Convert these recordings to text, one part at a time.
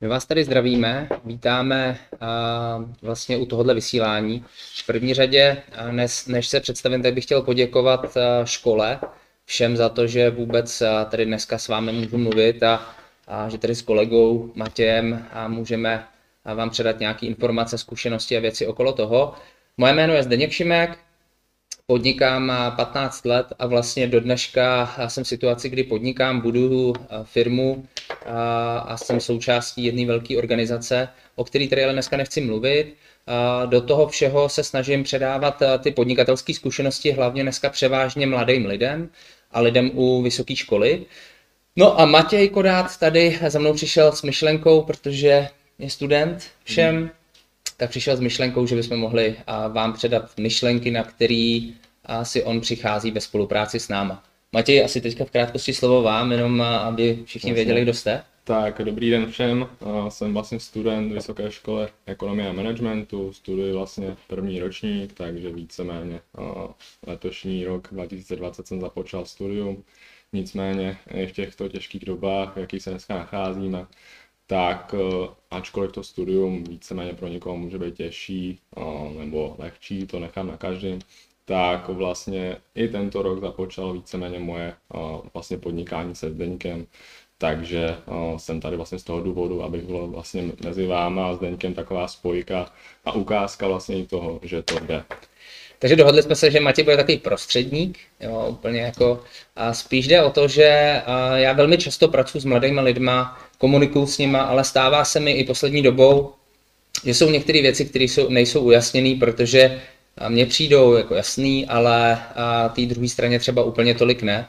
My vás tady zdravíme, vítáme vlastně u tohohle vysílání. V první řadě, než, se představím, tak bych chtěl poděkovat škole, všem za to, že vůbec tady dneska s vámi můžu mluvit a, a že tady s kolegou Matějem a můžeme vám předat nějaké informace, zkušenosti a věci okolo toho. Moje jméno je Zdeněk Šimek, podnikám 15 let a vlastně do dneška jsem v situaci, kdy podnikám, budu firmu a jsem součástí jedné velké organizace, o které tady ale dneska nechci mluvit. Do toho všeho se snažím předávat ty podnikatelské zkušenosti, hlavně dneska převážně mladým lidem a lidem u vysoké školy. No a Matěj Kodát tady za mnou přišel s myšlenkou, protože je student všem, hmm tak přišel s myšlenkou, že bychom mohli vám předat myšlenky, na který si on přichází ve spolupráci s náma. Matěj, asi teďka v krátkosti slovo vám, jenom aby všichni vlastně. věděli, kdo jste. Tak, dobrý den všem. Jsem vlastně student Vysoké školy ekonomie a managementu, studuji vlastně první ročník, takže víceméně letošní rok 2020 jsem započal studium. Nicméně i v těchto těžkých dobách, v jakých se dneska nacházíme, tak eh, ačkoliv to studium víceméně pro někoho může být těžší eh, nebo lehčí, to nechám na každém, tak vlastně i tento rok započal víceméně moje eh, vlastně podnikání se Zdeňkem, takže jsem tady vlastně z toho důvodu, abych byl vlastně mezi váma a Zdeňkem taková spojka a ukázka vlastně i toho, že to jde. Takže dohodli jsme se, že Matěj bude takový prostředník, jo, úplně jako, a spíš jde o to, že já velmi často pracuji s mladými lidma, komunikuju s nima, ale stává se mi i poslední dobou, že jsou některé věci, které jsou, nejsou ujasněné, protože mně přijdou jako jasný, ale té druhé straně třeba úplně tolik ne.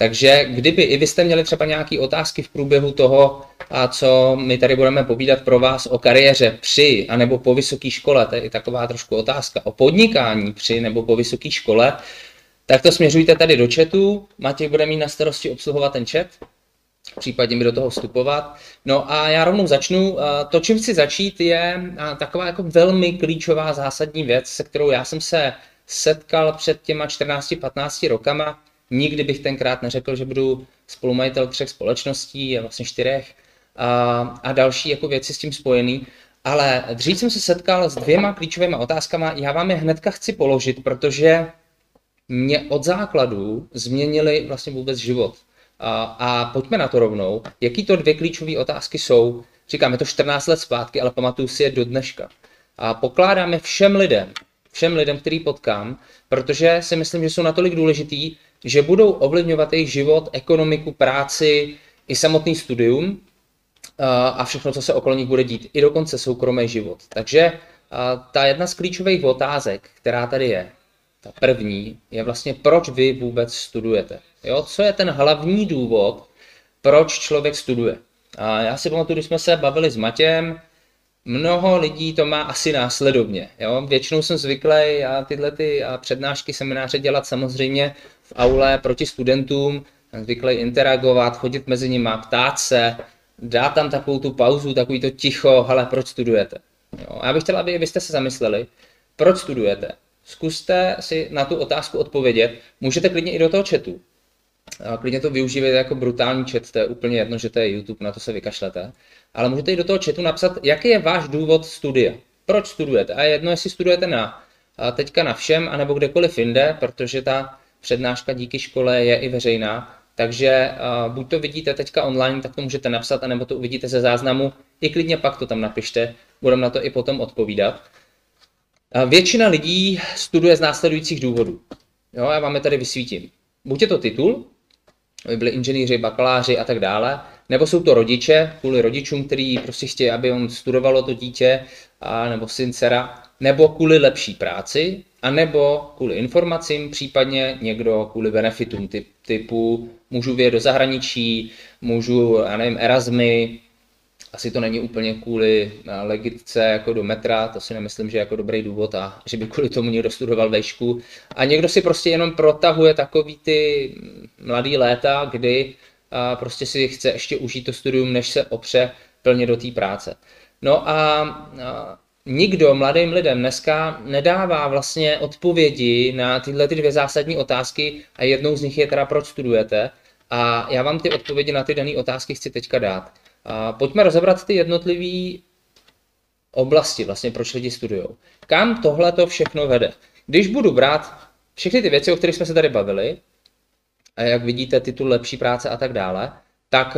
Takže kdyby i vy jste měli třeba nějaké otázky v průběhu toho, a co my tady budeme povídat pro vás o kariéře při anebo po vysoké škole, to je taková trošku otázka o podnikání při nebo po vysoké škole, tak to směřujte tady do chatu. Matěj bude mít na starosti obsluhovat ten chat, případně mi do toho vstupovat. No a já rovnou začnu. To, čím chci začít, je taková jako velmi klíčová zásadní věc, se kterou já jsem se setkal před těma 14-15 rokama. Nikdy bych tenkrát neřekl, že budu spolumajitel třech společností, vlastně čtyřech, a, a další jako věci s tím spojený. Ale dřív jsem se setkal s dvěma klíčovými otázkama. Já vám je hnedka chci položit, protože mě od základu změnili vlastně vůbec život. A, a pojďme na to rovnou. Jaký to dvě klíčové otázky jsou? Říkám, je to 14 let zpátky, ale pamatuju si je do dneška. A pokládáme všem lidem, všem lidem, který potkám, protože si myslím, že jsou natolik důležitý, že budou ovlivňovat jejich život, ekonomiku, práci i samotný studium a všechno, co se okolo nich bude dít, i dokonce soukromý život. Takže ta jedna z klíčových otázek, která tady je, ta první, je vlastně, proč vy vůbec studujete. Jo? Co je ten hlavní důvod, proč člověk studuje? A já si pamatuju, když jsme se bavili s Matěm, mnoho lidí to má asi následovně. Jo? Většinou jsem zvyklý a tyhle ty přednášky, semináře dělat samozřejmě v aule proti studentům, zvyklý interagovat, chodit mezi nimi, ptát se, dát tam takovou tu pauzu, takový to ticho, ale proč studujete? Jo? Já bych chtěl, aby vy jste se zamysleli, proč studujete. Zkuste si na tu otázku odpovědět. Můžete klidně i do toho chatu. Klidně to využívejte jako brutální chat, to je úplně jedno, že to je YouTube, na to se vykašlete. Ale můžete i do toho chatu napsat, jaký je váš důvod studia. Proč studujete? A jedno, jestli studujete na, teďka na všem, anebo kdekoliv jinde, protože ta přednáška díky škole je i veřejná. Takže uh, buď to vidíte teďka online, tak to můžete napsat, anebo to uvidíte ze záznamu. I klidně pak to tam napište, budeme na to i potom odpovídat. Uh, většina lidí studuje z následujících důvodů. Jo, já vám je tady vysvítím. Buď je to titul, aby byli inženýři, bakaláři a tak dále, nebo jsou to rodiče, kvůli rodičům, kteří prostě chtějí, aby on studovalo to dítě, a, nebo syn, dcera, nebo kvůli lepší práci, a nebo kvůli informacím, případně někdo kvůli benefitům typ, typu můžu vyjet do zahraničí, můžu, já nevím, Erasmy, asi to není úplně kvůli eh, legitce jako do metra, to si nemyslím, že je jako dobrý důvod a že by kvůli tomu někdo studoval vejšku. A někdo si prostě jenom protahuje takový ty mladý léta, kdy a prostě si chce ještě užít to studium, než se opře plně do té práce. No a, a nikdo mladým lidem dneska nedává vlastně odpovědi na tyhle ty dvě zásadní otázky a jednou z nich je teda, proč studujete. A já vám ty odpovědi na ty dané otázky chci teďka dát. A pojďme rozebrat ty jednotlivé oblasti, vlastně proč lidi studují. Kam tohle to všechno vede? Když budu brát všechny ty věci, o kterých jsme se tady bavili, a jak vidíte, titul lepší práce a tak dále, tak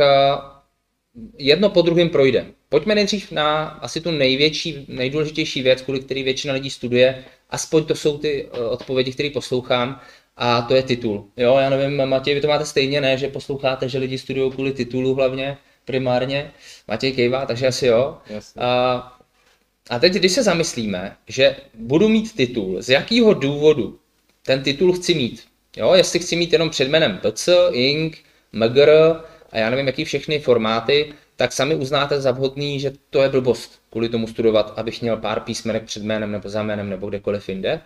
jedno po druhém projde. Pojďme nejdřív na asi tu největší, nejdůležitější věc, kvůli který většina lidí studuje, aspoň to jsou ty eh, odpovědi, které poslouchám, a to je titul. Jo, já nevím, Matěj, vy to máte stejně, ne, že posloucháte, že lidi studují kvůli titulu hlavně, primárně. Matěj kejvá, takže asi jo. A, a teď, když se zamyslíme, že budu mít titul, z jakého důvodu ten titul chci mít. Jo, jestli chci mít jenom před jménem PC, Ink, MGR a já nevím, jaký všechny formáty, tak sami uznáte za vhodný, že to je blbost kvůli tomu studovat, abych měl pár písmenek před jménem nebo za jménem nebo kdekoliv jinde.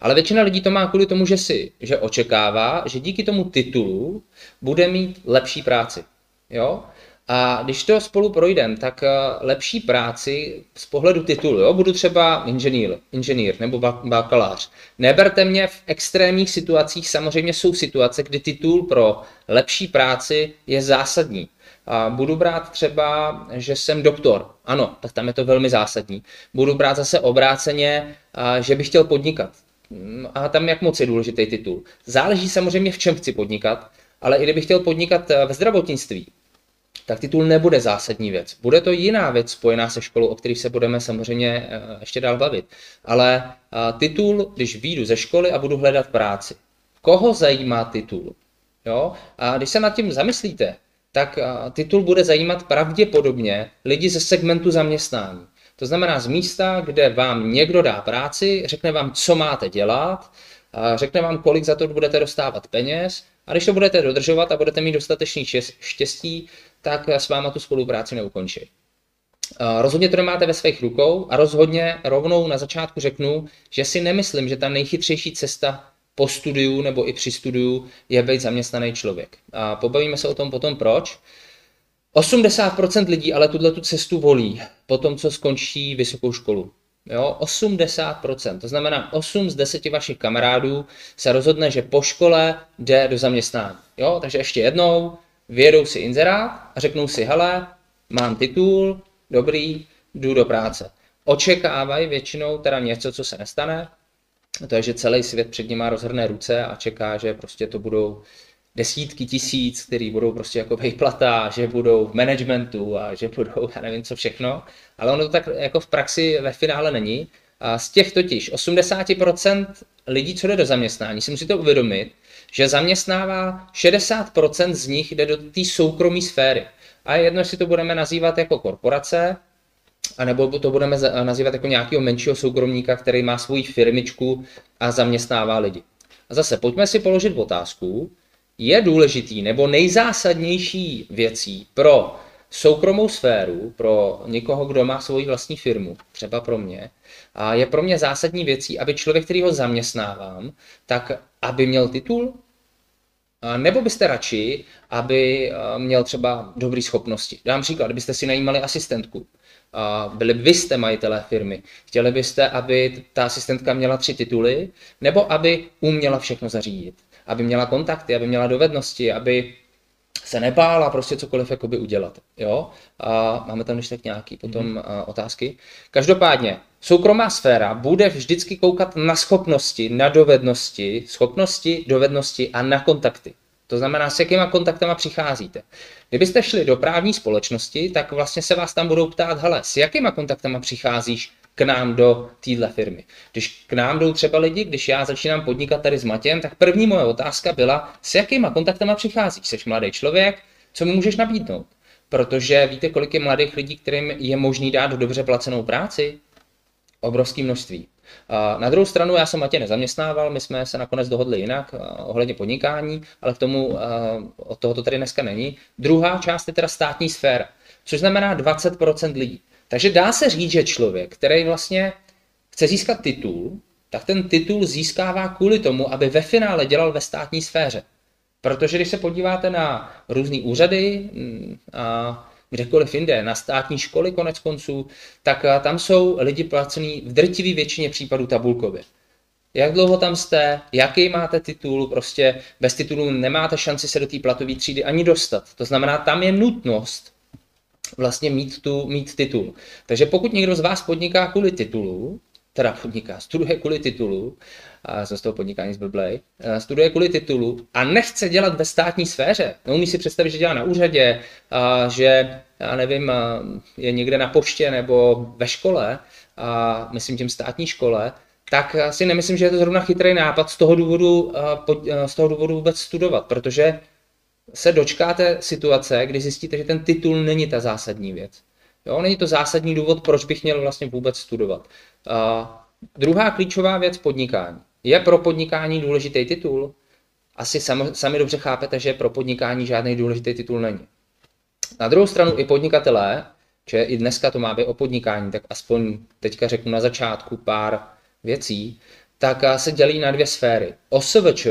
Ale většina lidí to má kvůli tomu, že si, že očekává, že díky tomu titulu bude mít lepší práci. Jo? A když to spolu projdem, tak eh, lepší práci z pohledu titulu, jo, budu třeba inženýr, inženýr nebo bakalář. Neberte mě v extrémních situacích, samozřejmě jsou situace, kdy titul pro lepší práci je zásadní. A budu brát třeba, že jsem doktor. Ano, tak tam je to velmi zásadní. Budu brát zase obráceně, že bych chtěl podnikat. Mm, a tam jak moc je důležitý titul. Záleží samozřejmě v čem chci podnikat, ale i kdybych chtěl podnikat eh, ve zdravotnictví, tak titul nebude zásadní věc. Bude to jiná věc spojená se školou, o kterých se budeme samozřejmě eh, ještě dál bavit. Ale eh, titul, když výjdu ze školy a budu hledat práci, koho zajímá titul? Jo? A když se nad tím zamyslíte, tak titul bude zajímat pravděpodobně lidi ze segmentu zaměstnání. To znamená z místa, kde vám někdo dá práci, řekne vám, co máte dělat, řekne vám, kolik za to budete dostávat peněz a když to budete dodržovat a budete mít dostatečný štěstí, tak s váma tu spolupráci neukončí. Rozhodně to nemáte ve svých rukou a rozhodně rovnou na začátku řeknu, že si nemyslím, že ta nejchytřejší cesta po studiu nebo i při studiu je být zaměstnaný člověk. A pobavíme se o tom potom proč. 80% lidí ale tuhle tu cestu volí po tom, co skončí vysokou školu. Jo, 80%, to znamená 8 z 10 vašich kamarádů se rozhodne, že po škole jde do zaměstnání. Jo, takže ještě jednou, vědou si inzerát a řeknou si, hele, mám titul, dobrý, jdu do práce. Očekávají většinou teda něco, co se nestane, to je, že celý svět před má rozhrné ruce a čeká, že prostě to budou desítky tisíc, který budou prostě jako vejplata, že budou v managementu a že budou, já nevím co všechno, ale ono to tak jako v praxi ve finále není. A z těch totiž 80% lidí, co jde do zaměstnání, si musíte uvědomit, že zaměstnává 60% z nich jde do té soukromé sféry. A jedno, jestli to budeme nazývat jako korporace, anebo to budeme nazývat jako nějakého menšího soukromníka, který má svoji firmičku a zaměstnává lidi. A zase pojďme si položit otázku, je důležitý nebo nejzásadnější věcí pro soukromou sféru, pro někoho, kdo má svoji vlastní firmu, třeba pro mě, a je pro mě zásadní věcí, aby člověk, který ho zaměstnávám, tak aby měl titul, nebo byste radši, aby měl třeba dobré schopnosti. Dám příklad, kdybyste si najímali asistentku, byli byste majitelé firmy, chtěli byste, aby ta asistentka měla tři tituly, nebo aby uměla všechno zařídit aby měla kontakty, aby měla dovednosti, aby se nebála prostě cokoliv jakoby udělat. Jo? A máme tam ještě tak nějaký potom mm-hmm. otázky. Každopádně, soukromá sféra bude vždycky koukat na schopnosti, na dovednosti, schopnosti, dovednosti a na kontakty. To znamená, s jakýma kontaktama přicházíte. Kdybyste šli do právní společnosti, tak vlastně se vás tam budou ptát, hele, s jakýma kontaktama přicházíš k nám do téhle firmy. Když k nám jdou třeba lidi, když já začínám podnikat tady s Matějem, tak první moje otázka byla, s jakýma kontaktama přicházíš? Jsi mladý člověk, co mi můžeš nabídnout? Protože víte, kolik je mladých lidí, kterým je možný dát dobře placenou práci? Obrovské množství. Na druhou stranu já jsem Matě nezaměstnával, my jsme se nakonec dohodli jinak ohledně podnikání, ale k tomu od tohoto tady dneska není. Druhá část je teda státní sféra, což znamená 20% lidí. Takže dá se říct, že člověk, který vlastně chce získat titul, tak ten titul získává kvůli tomu, aby ve finále dělal ve státní sféře. Protože když se podíváte na různé úřady mm, a kdekoliv jinde, na státní školy konec konců, tak tam jsou lidi placení v drtivé většině případů tabulkově. Jak dlouho tam jste, jaký máte titul, prostě bez titulu nemáte šanci se do té platové třídy ani dostat. To znamená, tam je nutnost vlastně mít, tu, mít titul. Takže pokud někdo z vás podniká kvůli titulu, teda podniká, studuje kvůli titulu, a jsem z toho podnikání zblblej, studuje kvůli titulu a nechce dělat ve státní sféře, neumí si představit, že dělá na úřadě, a že, já nevím, je někde na poště nebo ve škole, a myslím tím státní škole, tak si nemyslím, že je to zrovna chytrý nápad z toho důvodu, z toho důvodu vůbec studovat, protože se dočkáte situace, kdy zjistíte, že ten titul není ta zásadní věc. Jo, není to zásadní důvod, proč bych měl vlastně vůbec studovat. Uh, druhá klíčová věc podnikání. Je pro podnikání důležitý titul? Asi sami, sami dobře chápete, že pro podnikání žádný důležitý titul není. Na druhou stranu i podnikatelé, že i dneska to má být o podnikání, tak aspoň teďka řeknu na začátku pár věcí, tak se dělí na dvě sféry. OSVČ,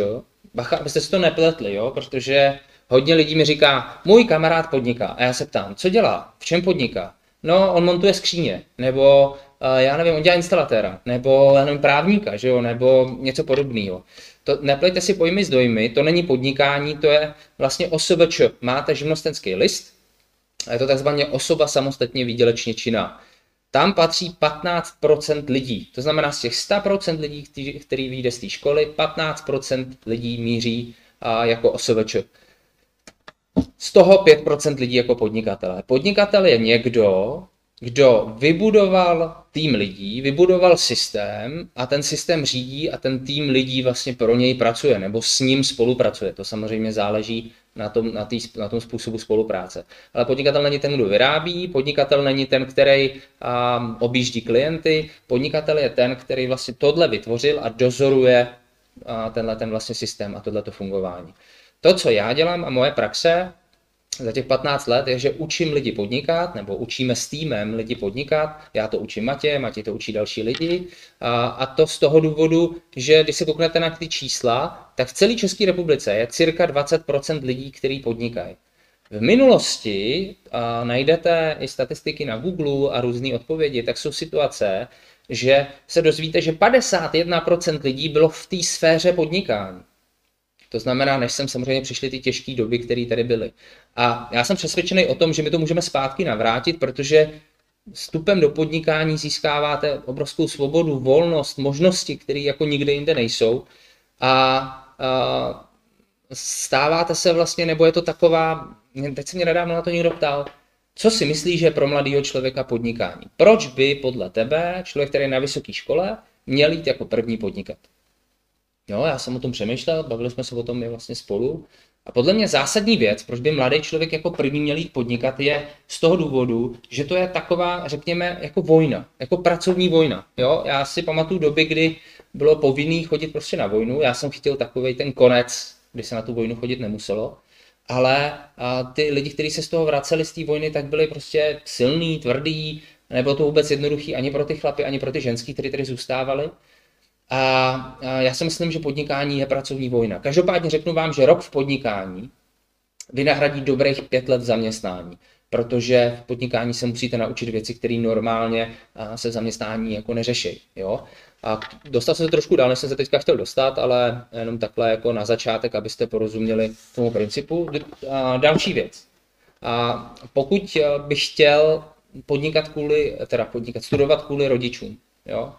bacha, abyste si to nepletli, jo, protože hodně lidí mi říká, můj kamarád podniká. A já se ptám, co dělá? V čem podniká? No, on montuje skříně, nebo já nevím, on dělá instalatéra, nebo já nevím, právníka, že jo, nebo něco podobného. To, neplejte si pojmy s dojmy, to není podnikání, to je vlastně OSVČ. Máte živnostenský list, a je to takzvaně osoba samostatně výdělečně činná. Tam patří 15% lidí. To znamená, z těch 100% lidí, který, vyjde z té školy, 15% lidí míří a, jako OSVČ. Z toho 5% lidí jako podnikatelé. Podnikatel je někdo, kdo vybudoval tým lidí, vybudoval systém a ten systém řídí a ten tým lidí vlastně pro něj pracuje nebo s ním spolupracuje. To samozřejmě záleží na tom, na, tý, na tom způsobu spolupráce. Ale podnikatel není ten, kdo vyrábí, podnikatel není ten, který um, objíždí klienty, podnikatel je ten, který vlastně tohle vytvořil a dozoruje uh, tenhle ten vlastně systém a tohleto fungování. To, co já dělám a moje praxe za těch 15 let je, že učím lidi podnikat, nebo učíme s týmem lidi podnikat. Já to učím Matě, Matě to učí další lidi. A, a to z toho důvodu, že když se kouknete na ty čísla, tak v celé České republice je cirka 20% lidí, kteří podnikají. V minulosti a najdete i statistiky na Google a různé odpovědi, tak jsou situace, že se dozvíte, že 51% lidí bylo v té sféře podnikání. To znamená, než jsem samozřejmě přišly ty těžké doby, které tady byly. A já jsem přesvědčený o tom, že my to můžeme zpátky navrátit, protože vstupem do podnikání získáváte obrovskou svobodu, volnost, možnosti, které jako nikde jinde nejsou. A, a stáváte se vlastně, nebo je to taková, teď se mě nedávno na to někdo ptal, co si myslíš, že je pro mladého člověka podnikání? Proč by podle tebe člověk, který je na vysoké škole, měl jít jako první podnikat? Jo, já jsem o tom přemýšlel, bavili jsme se o tom i vlastně spolu. A podle mě zásadní věc, proč by mladý člověk jako první měl jít podnikat, je z toho důvodu, že to je taková, řekněme, jako vojna, jako pracovní vojna. Jo? Já si pamatuju doby, kdy bylo povinný chodit prostě na vojnu. Já jsem chtěl takový ten konec, kdy se na tu vojnu chodit nemuselo. Ale a ty lidi, kteří se z toho vraceli z té vojny, tak byli prostě silný, tvrdý, nebylo to vůbec jednoduchý ani pro ty chlapy, ani pro ty ženský, kteří tady zůstávali. A já si myslím, že podnikání je pracovní vojna. Každopádně řeknu vám, že rok v podnikání vynahradí dobrých pět let zaměstnání, protože v podnikání se musíte naučit věci, které normálně se zaměstnání jako neřeší. Jo? A dostal jsem se trošku dál, než jsem se teďka chtěl dostat, ale jenom takhle jako na začátek, abyste porozuměli tomu principu. A další věc. A pokud bych chtěl podnikat kvůli, teda podnikat, studovat kvůli rodičům, jo,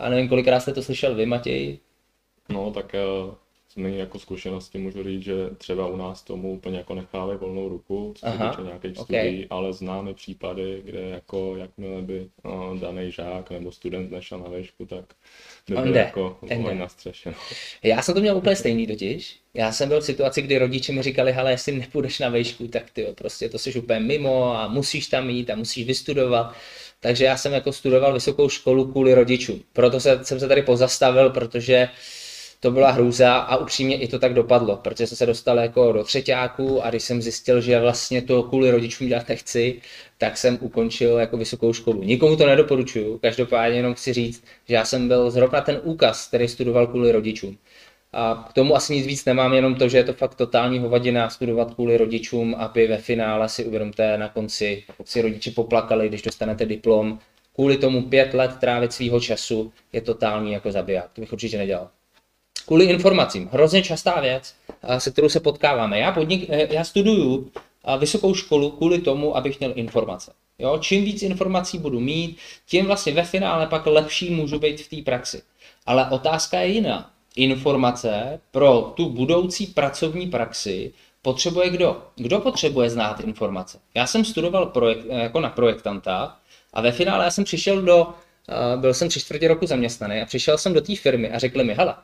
a nevím, kolikrát jste to slyšel vy, Matěj? No, tak uh, z mé jako zkušenosti můžu říct, že třeba u nás tomu úplně jako nechávají volnou ruku, co se týče nějakých okay. studií, ale známe případy, kde jako jakmile by uh, daný žák nebo student nešel na vešku, tak by byl jako na střeše. No. Já jsem to měl úplně stejný totiž. Já jsem byl v situaci, kdy rodiče mi říkali, hele, jestli nepůjdeš na vejšku, tak ty prostě to jsi úplně mimo a musíš tam jít a musíš vystudovat. Takže já jsem jako studoval vysokou školu kvůli rodičům. Proto se, jsem se tady pozastavil, protože to byla hrůza a upřímně i to tak dopadlo, protože jsem se dostal jako do třetíku a když jsem zjistil, že vlastně to kvůli rodičům dělat nechci, tak jsem ukončil jako vysokou školu. Nikomu to nedoporučuju, každopádně jenom chci říct, že já jsem byl zrovna ten úkaz, který studoval kvůli rodičům. A k tomu asi nic víc nemám, jenom to, že je to fakt totální hovadina studovat kvůli rodičům, aby ve finále si uvědomte na konci si rodiče poplakali, když dostanete diplom. Kvůli tomu pět let trávit svýho času je totální jako zabiják. To bych určitě nedělal. Kvůli informacím. Hrozně častá věc, se kterou se potkáváme. Já, podnik, já studuju vysokou školu kvůli tomu, abych měl informace. Jo? Čím víc informací budu mít, tím vlastně ve finále pak lepší můžu být v té praxi. Ale otázka je jiná. Informace pro tu budoucí pracovní praxi potřebuje kdo? Kdo potřebuje znát informace? Já jsem studoval projekt, jako na projektanta a ve finále já jsem přišel do, byl jsem tři čtvrtě roku zaměstnaný a přišel jsem do té firmy a řekli mi, hele,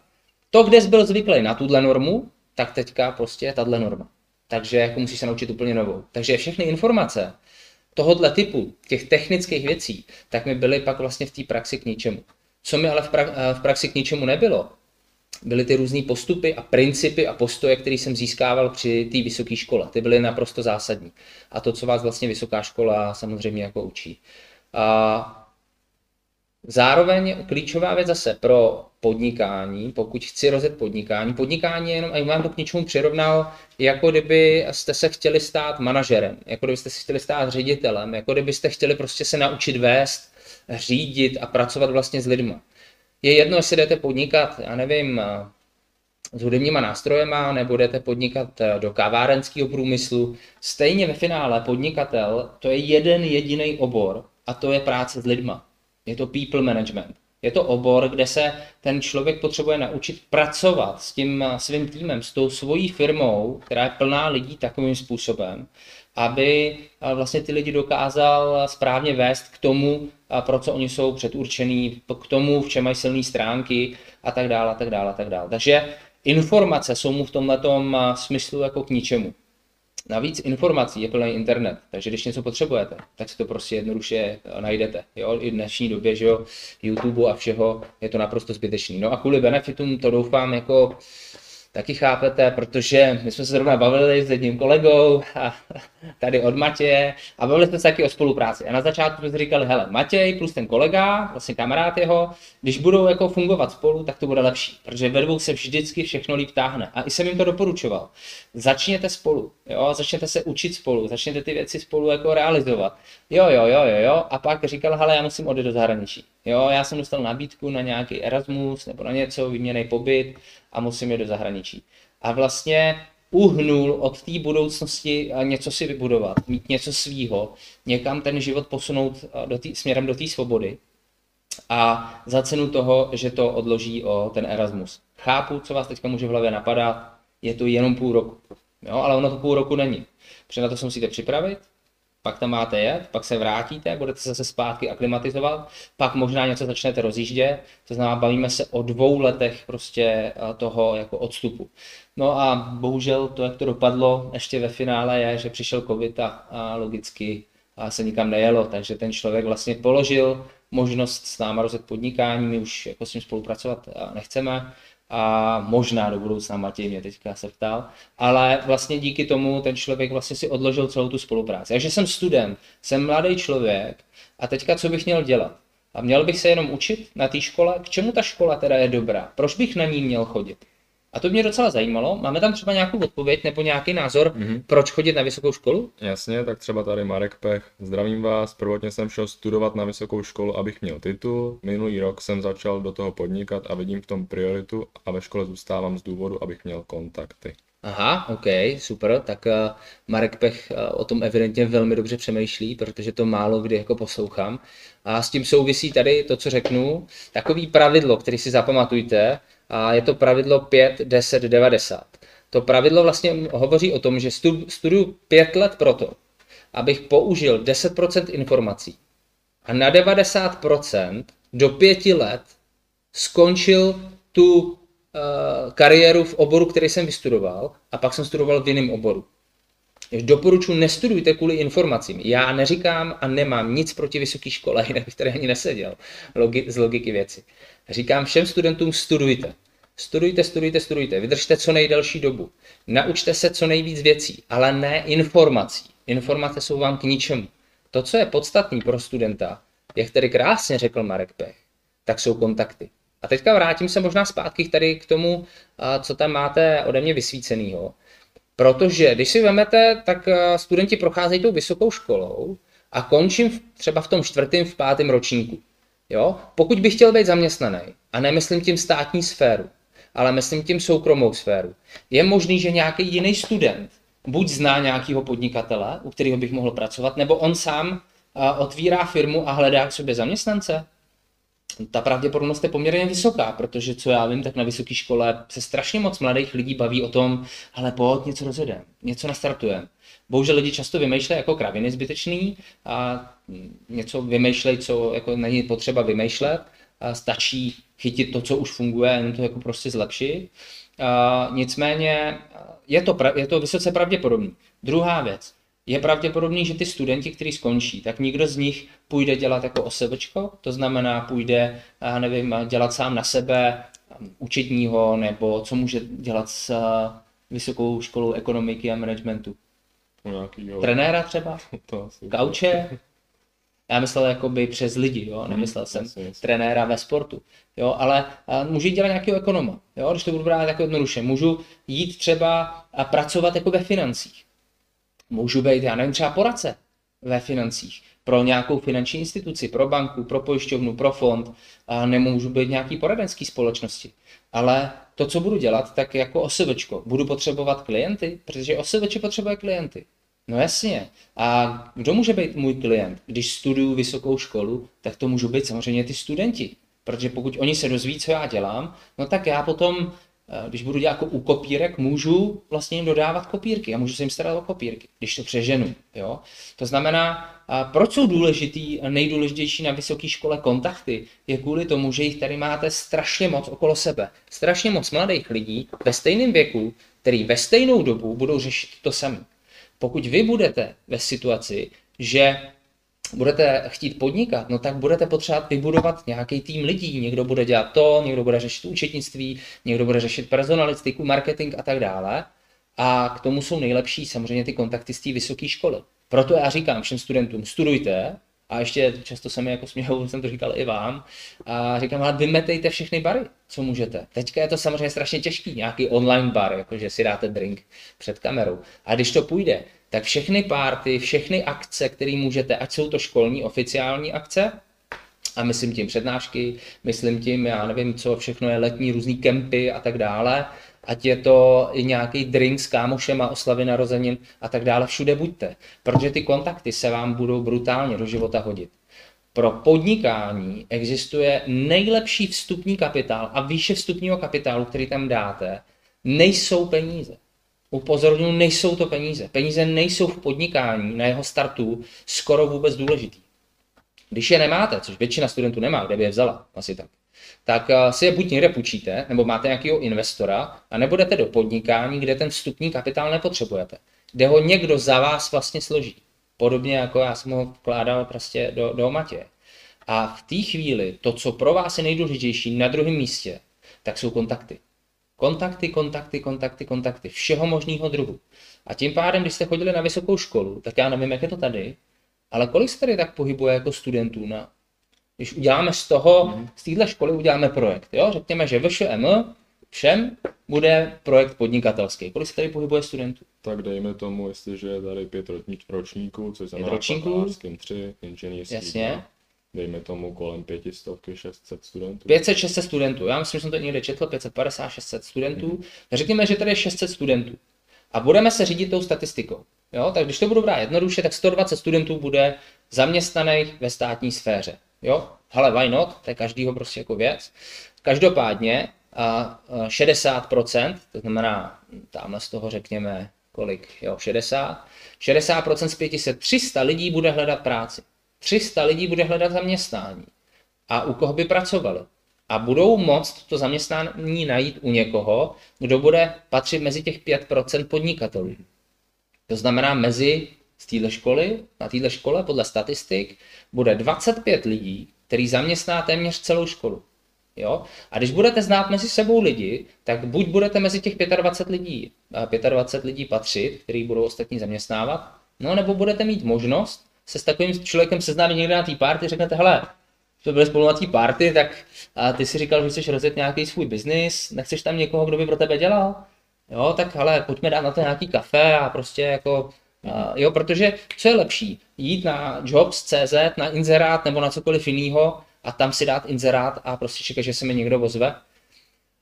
to, kde jsi byl zvyklý na tuhle normu, tak teďka prostě je tahle norma. Takže jako musíš se naučit úplně novou. Takže všechny informace tohohle typu, těch technických věcí, tak mi byly pak vlastně v té praxi k ničemu. Co mi ale v, pra- v praxi k ničemu nebylo, byly ty různé postupy a principy a postoje, které jsem získával při té vysoké škole. Ty byly naprosto zásadní. A to, co vás vlastně vysoká škola samozřejmě jako učí. A Zároveň klíčová věc zase pro podnikání, pokud chci rozjet podnikání, podnikání je jenom, a vám to k něčemu přirovnal, jako kdyby jste se chtěli stát manažerem, jako kdybyste se chtěli stát ředitelem, jako kdybyste chtěli prostě se naučit vést, řídit a pracovat vlastně s lidmi. Je jedno, jestli jdete podnikat, já nevím, s hudebníma nástrojema, nebo jdete podnikat do kavárenského průmyslu. Stejně ve finále podnikatel, to je jeden jediný obor a to je práce s lidma. Je to people management. Je to obor, kde se ten člověk potřebuje naučit pracovat s tím svým týmem, s tou svojí firmou, která je plná lidí takovým způsobem, aby vlastně ty lidi dokázal správně vést k tomu, pro co oni jsou předurčený, k tomu, v čem mají silné stránky a tak dále, a tak dále, a tak dále. Takže informace jsou mu v tomto smyslu jako k ničemu. Navíc informací je plný internet, takže když něco potřebujete, tak si to prostě jednoduše najdete. Jo? I v dnešní době, že jo, YouTube a všeho je to naprosto zbytečný. No a kvůli benefitům to doufám jako taky chápete, protože my jsme se zrovna bavili s jedním kolegou a tady od Matěje a bavili jsme se taky o spolupráci. A na začátku jsme si říkali, hele, Matěj plus ten kolega, vlastně kamarád jeho, když budou jako fungovat spolu, tak to bude lepší, protože ve dvou se vždycky všechno líp táhne. A i jsem jim to doporučoval. Začněte spolu, jo, začněte se učit spolu, začněte ty věci spolu jako realizovat. Jo, jo, jo, jo, jo. A pak říkal, hele, já musím odejít do zahraničí. Jo, já jsem dostal nabídku na nějaký Erasmus nebo na něco, výměný pobyt a musím jít do zahraničí. A vlastně uhnul od té budoucnosti něco si vybudovat, mít něco svýho, někam ten život posunout do tý, směrem do té svobody a za cenu toho, že to odloží o ten Erasmus. Chápu, co vás teďka může v hlavě napadat, je to jenom půl roku. Jo, ale ono to půl roku není. Protože na to se musíte připravit, pak tam máte jet, pak se vrátíte, budete se zase zpátky aklimatizovat, pak možná něco začnete rozjíždět, to znamená, bavíme se o dvou letech prostě eh, toho jako odstupu. No a bohužel to, jak to dopadlo ještě ve finále je, že přišel covid a, logicky se nikam nejelo, takže ten člověk vlastně položil možnost s náma rozjet podnikání, my už jako s ním spolupracovat eh, nechceme, a možná do budoucna Matěj mě teďka se ptal, ale vlastně díky tomu ten člověk vlastně si odložil celou tu spolupráci. Takže jsem student, jsem mladý člověk a teďka co bych měl dělat? A měl bych se jenom učit na té škole? K čemu ta škola teda je dobrá? Proč bych na ní měl chodit? A to mě docela zajímalo. Máme tam třeba nějakou odpověď nebo nějaký názor, mm-hmm. proč chodit na vysokou školu? Jasně, tak třeba tady Marek Pech. Zdravím vás. Prvotně jsem šel studovat na vysokou školu, abych měl titul. Minulý rok jsem začal do toho podnikat a vidím v tom prioritu a ve škole zůstávám z důvodu, abych měl kontakty. Aha, ok, super. Tak uh, Marek Pech uh, o tom evidentně velmi dobře přemýšlí, protože to málo kdy jako poslouchám. A s tím souvisí tady to, co řeknu. Takový pravidlo, který si zapamatujte, a je to pravidlo 5, 10, 90. To pravidlo vlastně hovoří o tom, že studuju 5 let proto, abych použil 10% informací a na 90% do 5 let skončil tu uh, kariéru v oboru, který jsem vystudoval a pak jsem studoval v jiném oboru. Doporučuji, nestudujte kvůli informacím. Já neříkám a nemám nic proti vysoké škole, jinak bych tady ani neseděl logi- z logiky věci. Říkám všem studentům, studujte. Studujte, studujte, studujte. Vydržte co nejdelší dobu. Naučte se co nejvíc věcí, ale ne informací. Informace jsou vám k ničemu. To, co je podstatný pro studenta, jak tady krásně řekl Marek Pech, tak jsou kontakty. A teďka vrátím se možná zpátky tady k tomu, co tam máte ode mě vysvícenýho. Protože když si vezmete, tak studenti procházejí tou vysokou školou a končím třeba v tom čtvrtém, v pátém ročníku. Jo? Pokud bych chtěl být zaměstnaný, a nemyslím tím státní sféru, ale myslím tím soukromou sféru, je možný, že nějaký jiný student buď zná nějakého podnikatele, u kterého bych mohl pracovat, nebo on sám otvírá firmu a hledá k sobě zaměstnance. Ta pravděpodobnost je poměrně vysoká, protože co já vím, tak na vysoké škole se strašně moc mladých lidí baví o tom, ale pojď, něco rozhodem, něco nastartujeme. Bohužel lidi často vymýšlejí jako kraviny zbytečný a něco vymýšlejí, co jako není potřeba vymýšlet. A stačí chytit to, co už funguje, jenom to jako prostě zlepšit. A nicméně je to, je to vysoce pravděpodobný. Druhá věc. Je pravděpodobný, že ty studenti, kteří skončí, tak nikdo z nich půjde dělat jako osevečko, to znamená půjde, nevím, dělat sám na sebe učitního, nebo co může dělat s vysokou školou ekonomiky a managementu. Nějakýho... Trenéra třeba? To asi... Kauče? Já myslel jakoby přes lidi, jo? nemyslel hmm, jsem jasně, jasně. trenéra ve sportu. Jo? Ale můžu dělat nějakého ekonoma, jo? když to budu brát jako jednoduše. Můžu jít třeba a pracovat jako ve financích. Můžu být, já nevím, třeba poradce ve financích pro nějakou finanční instituci, pro banku, pro pojišťovnu, pro fond, a nemůžu být nějaký poradenský společnosti. Ale to, co budu dělat, tak jako osevečko, budu potřebovat klienty, protože oseveče potřebuje klienty. No jasně. A kdo může být můj klient? Když studuju vysokou školu, tak to můžou být samozřejmě ty studenti. Protože pokud oni se dozví, co já dělám, no tak já potom, eh, když budu dělat jako u kopírek, můžu vlastně jim dodávat kopírky a můžu se jim starat o kopírky, když to přeženu. Jo? To znamená, proč jsou důležitý, nejdůležitější na vysoké škole kontakty? Je kvůli tomu, že jich tady máte strašně moc okolo sebe. Strašně moc mladých lidí ve stejném věku, který ve stejnou dobu budou řešit to samé. Pokud vy budete ve situaci, že budete chtít podnikat, no tak budete potřebovat vybudovat nějaký tým lidí. Někdo bude dělat to, někdo bude řešit účetnictví, někdo bude řešit personalistiku, marketing a tak dále. A k tomu jsou nejlepší samozřejmě ty kontakty z té vysoké školy. Proto já říkám všem studentům, studujte, a ještě často se mi jako smějou, jsem to říkal i vám, a říkám, ale vymetejte všechny bary, co můžete. Teďka je to samozřejmě strašně těžký, nějaký online bar, jakože si dáte drink před kamerou. A když to půjde, tak všechny párty, všechny akce, které můžete, ať jsou to školní oficiální akce, a myslím tím přednášky, myslím tím, já nevím, co všechno je letní, různý kempy a tak dále, ať je to i nějaký drink s kámošema, oslavy narozenin a tak dále, všude buďte, protože ty kontakty se vám budou brutálně do života hodit. Pro podnikání existuje nejlepší vstupní kapitál a výše vstupního kapitálu, který tam dáte, nejsou peníze. Upozorňuji, nejsou to peníze. Peníze nejsou v podnikání na jeho startu skoro vůbec důležitý. Když je nemáte, což většina studentů nemá, kde by je vzala, asi tak, tak eh, si je buď někde půjčíte, nebo máte nějakého investora a nebudete do podnikání, kde ten vstupní kapitál nepotřebujete, kde ho někdo za vás vlastně složí. Podobně jako já jsem ho vkládal prostě do, do matě. A v té chvíli to, co pro vás je nejdůležitější na druhém místě, tak jsou kontakty. Kontakty, kontakty, kontakty, kontakty, všeho možného druhu. A tím pádem, když jste chodili na vysokou školu, tak já nevím, jak je to tady, ale kolik se tady tak pohybuje jako studentů na když uděláme z toho, mm. z téhle školy uděláme projekt, jo? řekněme, že VŠM všem bude projekt podnikatelský. Kolik se tady pohybuje studentů? Tak dejme tomu, jestliže je tady pět ročníků, což znamená ročníků, tři, inženýrský Jasně. Dva, dejme tomu kolem pětistovky, 600 studentů. 500, 600 studentů. Já myslím, že jsem to někde četl, 550, 600 studentů. Mm. Řekněme, že tady je 600 studentů. A budeme se řídit tou statistikou. Jo? Tak když to budu brát jednoduše, tak 120 studentů bude zaměstnaných ve státní sféře. Jo, hele, why not, to je každýho prostě jako věc. Každopádně a 60%, to znamená tamhle z toho řekněme kolik, jo, 60, 60% z 500, 300 lidí bude hledat práci. 300 lidí bude hledat zaměstnání. A u koho by pracovali? A budou moct to zaměstnání najít u někoho, kdo bude patřit mezi těch 5% podnikatelů. To znamená mezi z téhle školy, na téhle škole podle statistik bude 25 lidí, který zaměstná téměř celou školu. Jo? A když budete znát mezi sebou lidi, tak buď budete mezi těch 25 lidí, 25 lidí patřit, který budou ostatní zaměstnávat, no nebo budete mít možnost se s takovým člověkem seznámit někde na té party, řeknete, hele, to byli spolu na té party, tak a ty si říkal, že chceš rozjet nějaký svůj biznis, nechceš tam někoho, kdo by pro tebe dělal? Jo, tak ale pojďme dát na to nějaký kafe a prostě jako jo, protože co je lepší? Jít na jobs.cz, na inzerát nebo na cokoliv jiného a tam si dát inzerát a prostě čekat, že se mi někdo ozve.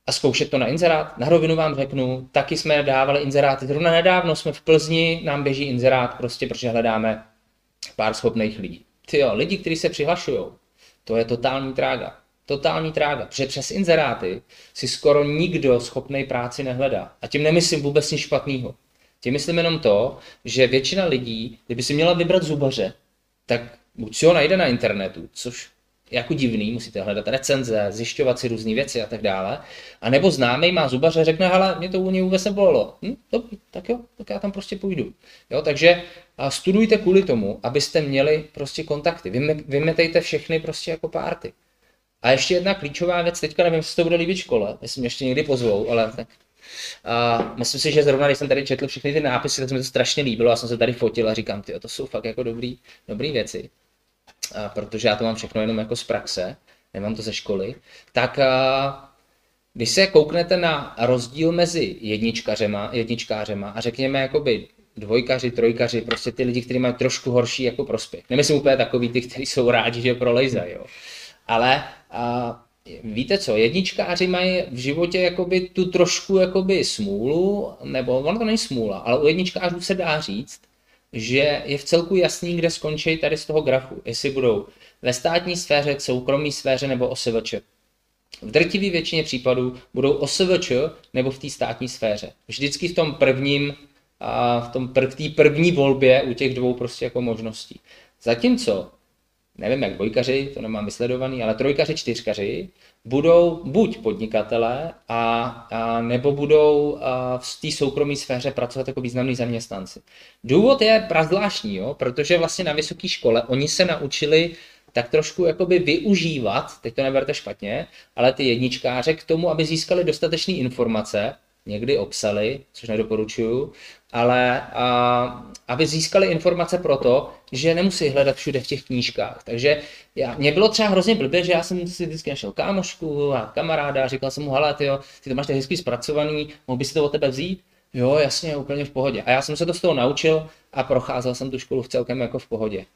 a zkoušet to na inzerát. Na rovinu vám řeknu, taky jsme dávali inzeráty. Zrovna nedávno jsme v Plzni, nám běží inzerát, prostě protože hledáme pár schopných lidí. Ty jo, lidi, kteří se přihlašují, to je totální trága. Totální trága, protože přes inzeráty si skoro nikdo schopný práci nehledá. A tím nemyslím vůbec nic špatného. Tím myslím jenom to, že většina lidí, kdyby si měla vybrat zubaře, tak buď si ho najde na internetu, což je jako divný, musíte hledat recenze, zjišťovat si různé věci a tak dále. A nebo známý má zubaře, řekne, hele, mě to u něj vůbec nebolelo. Hm, dobrý, tak jo, tak já tam prostě půjdu. Jo, takže studujte kvůli tomu, abyste měli prostě kontakty. Vymetejte všechny prostě jako párty. A ještě jedna klíčová věc, teďka nevím, jestli to bude líbit škole, jestli mě ještě někdy pozvou, ale tak. A myslím si, že zrovna, když jsem tady četl všechny ty nápisy, tak se mi to strašně líbilo, já jsem se tady fotil a říkám, ty, to jsou fakt jako dobrý, dobrý věci. A protože já to mám všechno jenom jako z praxe, nemám to ze školy, tak a, když se kouknete na rozdíl mezi jedničkařema, jedničkářema a řekněme jakoby dvojkaři, trojkaři, prostě ty lidi, kteří mají trošku horší jako prospěch. Nemyslím úplně takový ty, kteří jsou rádi, že prolejzají, jo. Ale a, víte co, jedničkáři mají v životě jakoby tu trošku jakoby smůlu, nebo ono to není smůla, ale u jedničkářů se dá říct, že je v celku jasný, kde skončí tady z toho grafu, jestli budou ve státní sféře, soukromé sféře nebo OSVČ. V drtivé většině případů budou OSVČ nebo v té státní sféře. Vždycky v tom prvním, a v tom prv, první volbě u těch dvou prostě jako možností. Zatímco nevím jak dvojkaři, to nemám vysledovaný, ale trojkaři, čtyřkaři budou buď podnikatelé, a, a nebo budou a, v té soukromé sféře pracovat jako významní zaměstnanci. Důvod je prazvláštní, jo, protože vlastně na vysoké škole oni se naučili tak trošku jakoby využívat, teď to neberte špatně, ale ty jedničkáře k tomu, aby získali dostatečné informace, někdy obsali, což nedoporučuju, ale a, aby získali informace pro to, že nemusí hledat všude v těch knížkách. Takže já, mě bylo třeba hrozně blbě, že já jsem si vždycky našel kámošku a kamaráda a říkal jsem mu, hele, ty, ty to máš tak hezky zpracovaný, mohl by si to od tebe vzít? Jo, jasně, úplně v pohodě. A já jsem se to z toho naučil a procházel jsem tu školu v celkem jako v pohodě.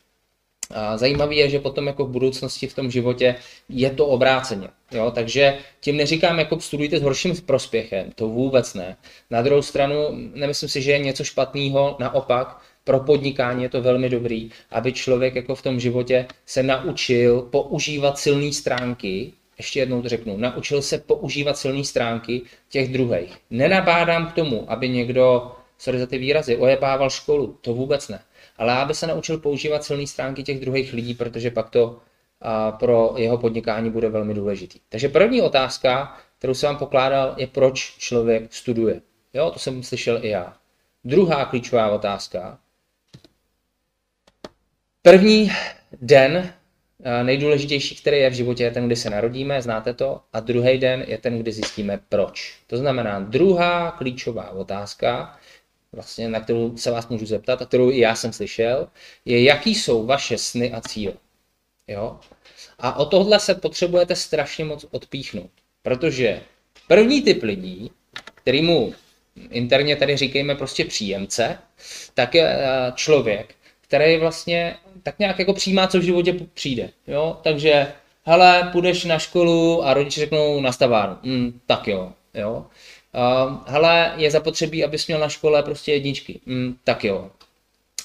Zajímavé je, že potom jako v budoucnosti v tom životě je to obráceně. Jo? Takže tím neříkám, jako studujte s horším prospěchem, to vůbec ne. Na druhou stranu, nemyslím si, že je něco špatného, naopak, pro podnikání je to velmi dobrý, aby člověk jako v tom životě se naučil používat silné stránky, ještě jednou to řeknu, naučil se používat silné stránky těch druhých. Nenabádám k tomu, aby někdo, sorry za ty výrazy, ojebával školu, to vůbec ne ale aby se naučil používat silné stránky těch druhých lidí, protože pak to a, pro jeho podnikání bude velmi důležitý. Takže první otázka, kterou jsem vám pokládal, je proč člověk studuje. Jo, to jsem slyšel i já. Druhá klíčová otázka. První den nejdůležitější, který je v životě, je ten, kdy se narodíme, znáte to, a druhý den je ten, kdy zjistíme proč. To znamená, druhá klíčová otázka vlastně, na kterou se vás můžu zeptat a kterou i já jsem slyšel, je, jaký jsou vaše sny a cíle. Jo? A o tohle se potřebujete strašně moc odpíchnout, protože první typ lidí, kterýmu interně tady říkejme prostě příjemce, tak je eh, člověk, který vlastně tak nějak jako přijímá, co v životě přijde. Jo? Takže, hele, půjdeš na školu a rodiče řeknou na stavárnu. Mm, tak jo. jo? Uh, hele, je zapotřebí, abys měl na škole prostě jedničky. Mm, tak jo.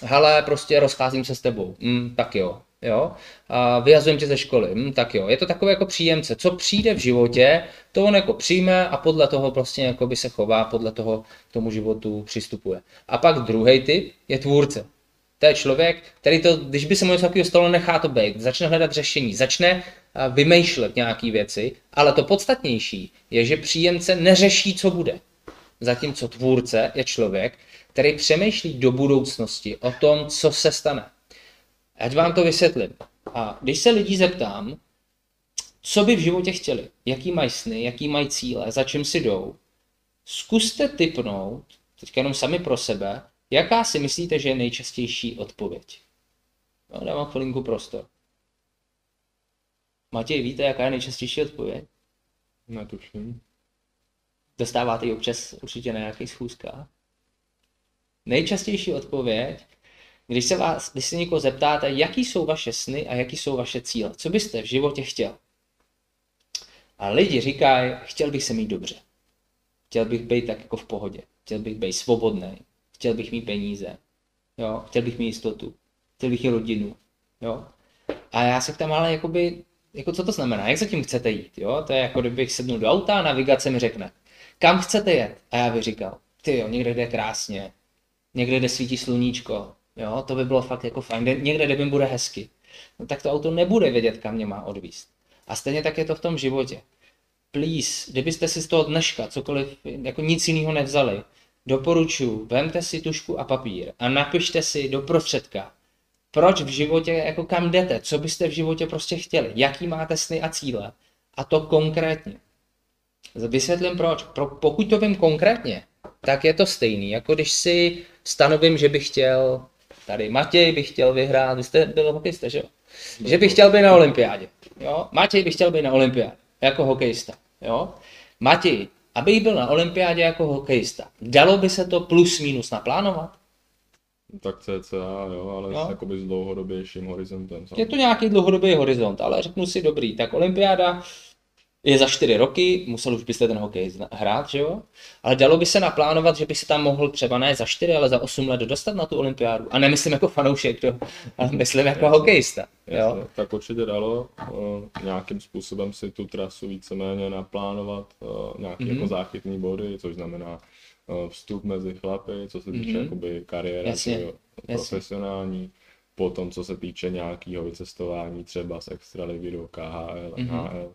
Hele, prostě rozcházím se s tebou. Mm, tak jo. Jo? A vyhazujem tě ze školy. Mm, tak jo. Je to takové jako příjemce. Co přijde v životě, to on jako přijme a podle toho prostě jako by se chová, podle toho tomu životu přistupuje. A pak druhý typ je tvůrce. To je člověk, který to, když by se mu něco takového stalo, nechá to být, začne hledat řešení, začne vymýšlet nějaké věci, ale to podstatnější je, že příjemce neřeší, co bude. Zatímco tvůrce je člověk, který přemýšlí do budoucnosti o tom, co se stane. Ať vám to vysvětlím. A když se lidí zeptám, co by v životě chtěli, jaký mají sny, jaký mají cíle, za čím si jdou, zkuste typnout, teďka jenom sami pro sebe, jaká si myslíte, že je nejčastější odpověď. No, dávám chvilinku prostor. Matěj, víte, jaká je nejčastější odpověď? Netuším. Dostáváte ji občas určitě na nějakých schůzkách. Nejčastější odpověď, když se, vás, když se někoho zeptáte, jaký jsou vaše sny a jaký jsou vaše cíle, co byste v životě chtěl. A lidi říkají, chtěl bych se mít dobře. Chtěl bych být tak jako v pohodě. Chtěl bych být svobodný. Chtěl bych mít peníze. Jo? Chtěl bych mít jistotu. Chtěl bych mít rodinu. Jo? A já se tam ale jakoby, jako co to znamená? Jak se tím chcete jít? Jo? To je jako kdybych sednul do auta a navigace mi řekne, kam chcete jet? A já bych říkal, ty jo, někde jde krásně, někde jde svítí sluníčko, jo, to by bylo fakt jako fajn, někde, kde bude hezky. No tak to auto nebude vědět, kam mě má odvíst. A stejně tak je to v tom životě. Please, kdybyste si z toho dneška cokoliv, jako nic jiného nevzali, doporučuji, vemte si tušku a papír a napište si do prostředka, proč v životě, jako kam jdete, co byste v životě prostě chtěli, jaký máte sny a cíle. A to konkrétně. Vysvětlím proč. Pro, pokud to vím konkrétně, tak je to stejný, jako když si stanovím, že bych chtěl, tady Matěj by chtěl vyhrát, vy jste byl hokejista, že jo? Že bych chtěl být na olympiádě, jo? Matěj by chtěl být na olympiádě, jako hokejista, jo? Matěj, abych byl na olympiádě jako hokejista, dalo by se to plus minus naplánovat? Tak cca, jo, ale jo? jakoby s dlouhodobějším horizontem. Samozřejmě. Je to nějaký dlouhodobý horizont, ale řeknu si dobrý, tak olympiáda je za čtyři roky, musel už byste ten hokej hrát, že jo? Ale dalo by se naplánovat, že by se tam mohl třeba ne za čtyři, ale za osm let dostat na tu olympiádu. A nemyslím jako fanoušek, to, ale myslím jako hokejista. Jo? Jasně, tak určitě dalo uh, nějakým způsobem si tu trasu víceméně naplánovat, uh, nějaký mm-hmm. jako záchytný body, což znamená uh, vstup mezi chlapy, co se týče mm-hmm. jakoby kariéry Jasně. profesionální. Jasně potom, co se týče nějakého vycestování třeba z extraligy do KHL, mm-hmm. NHL,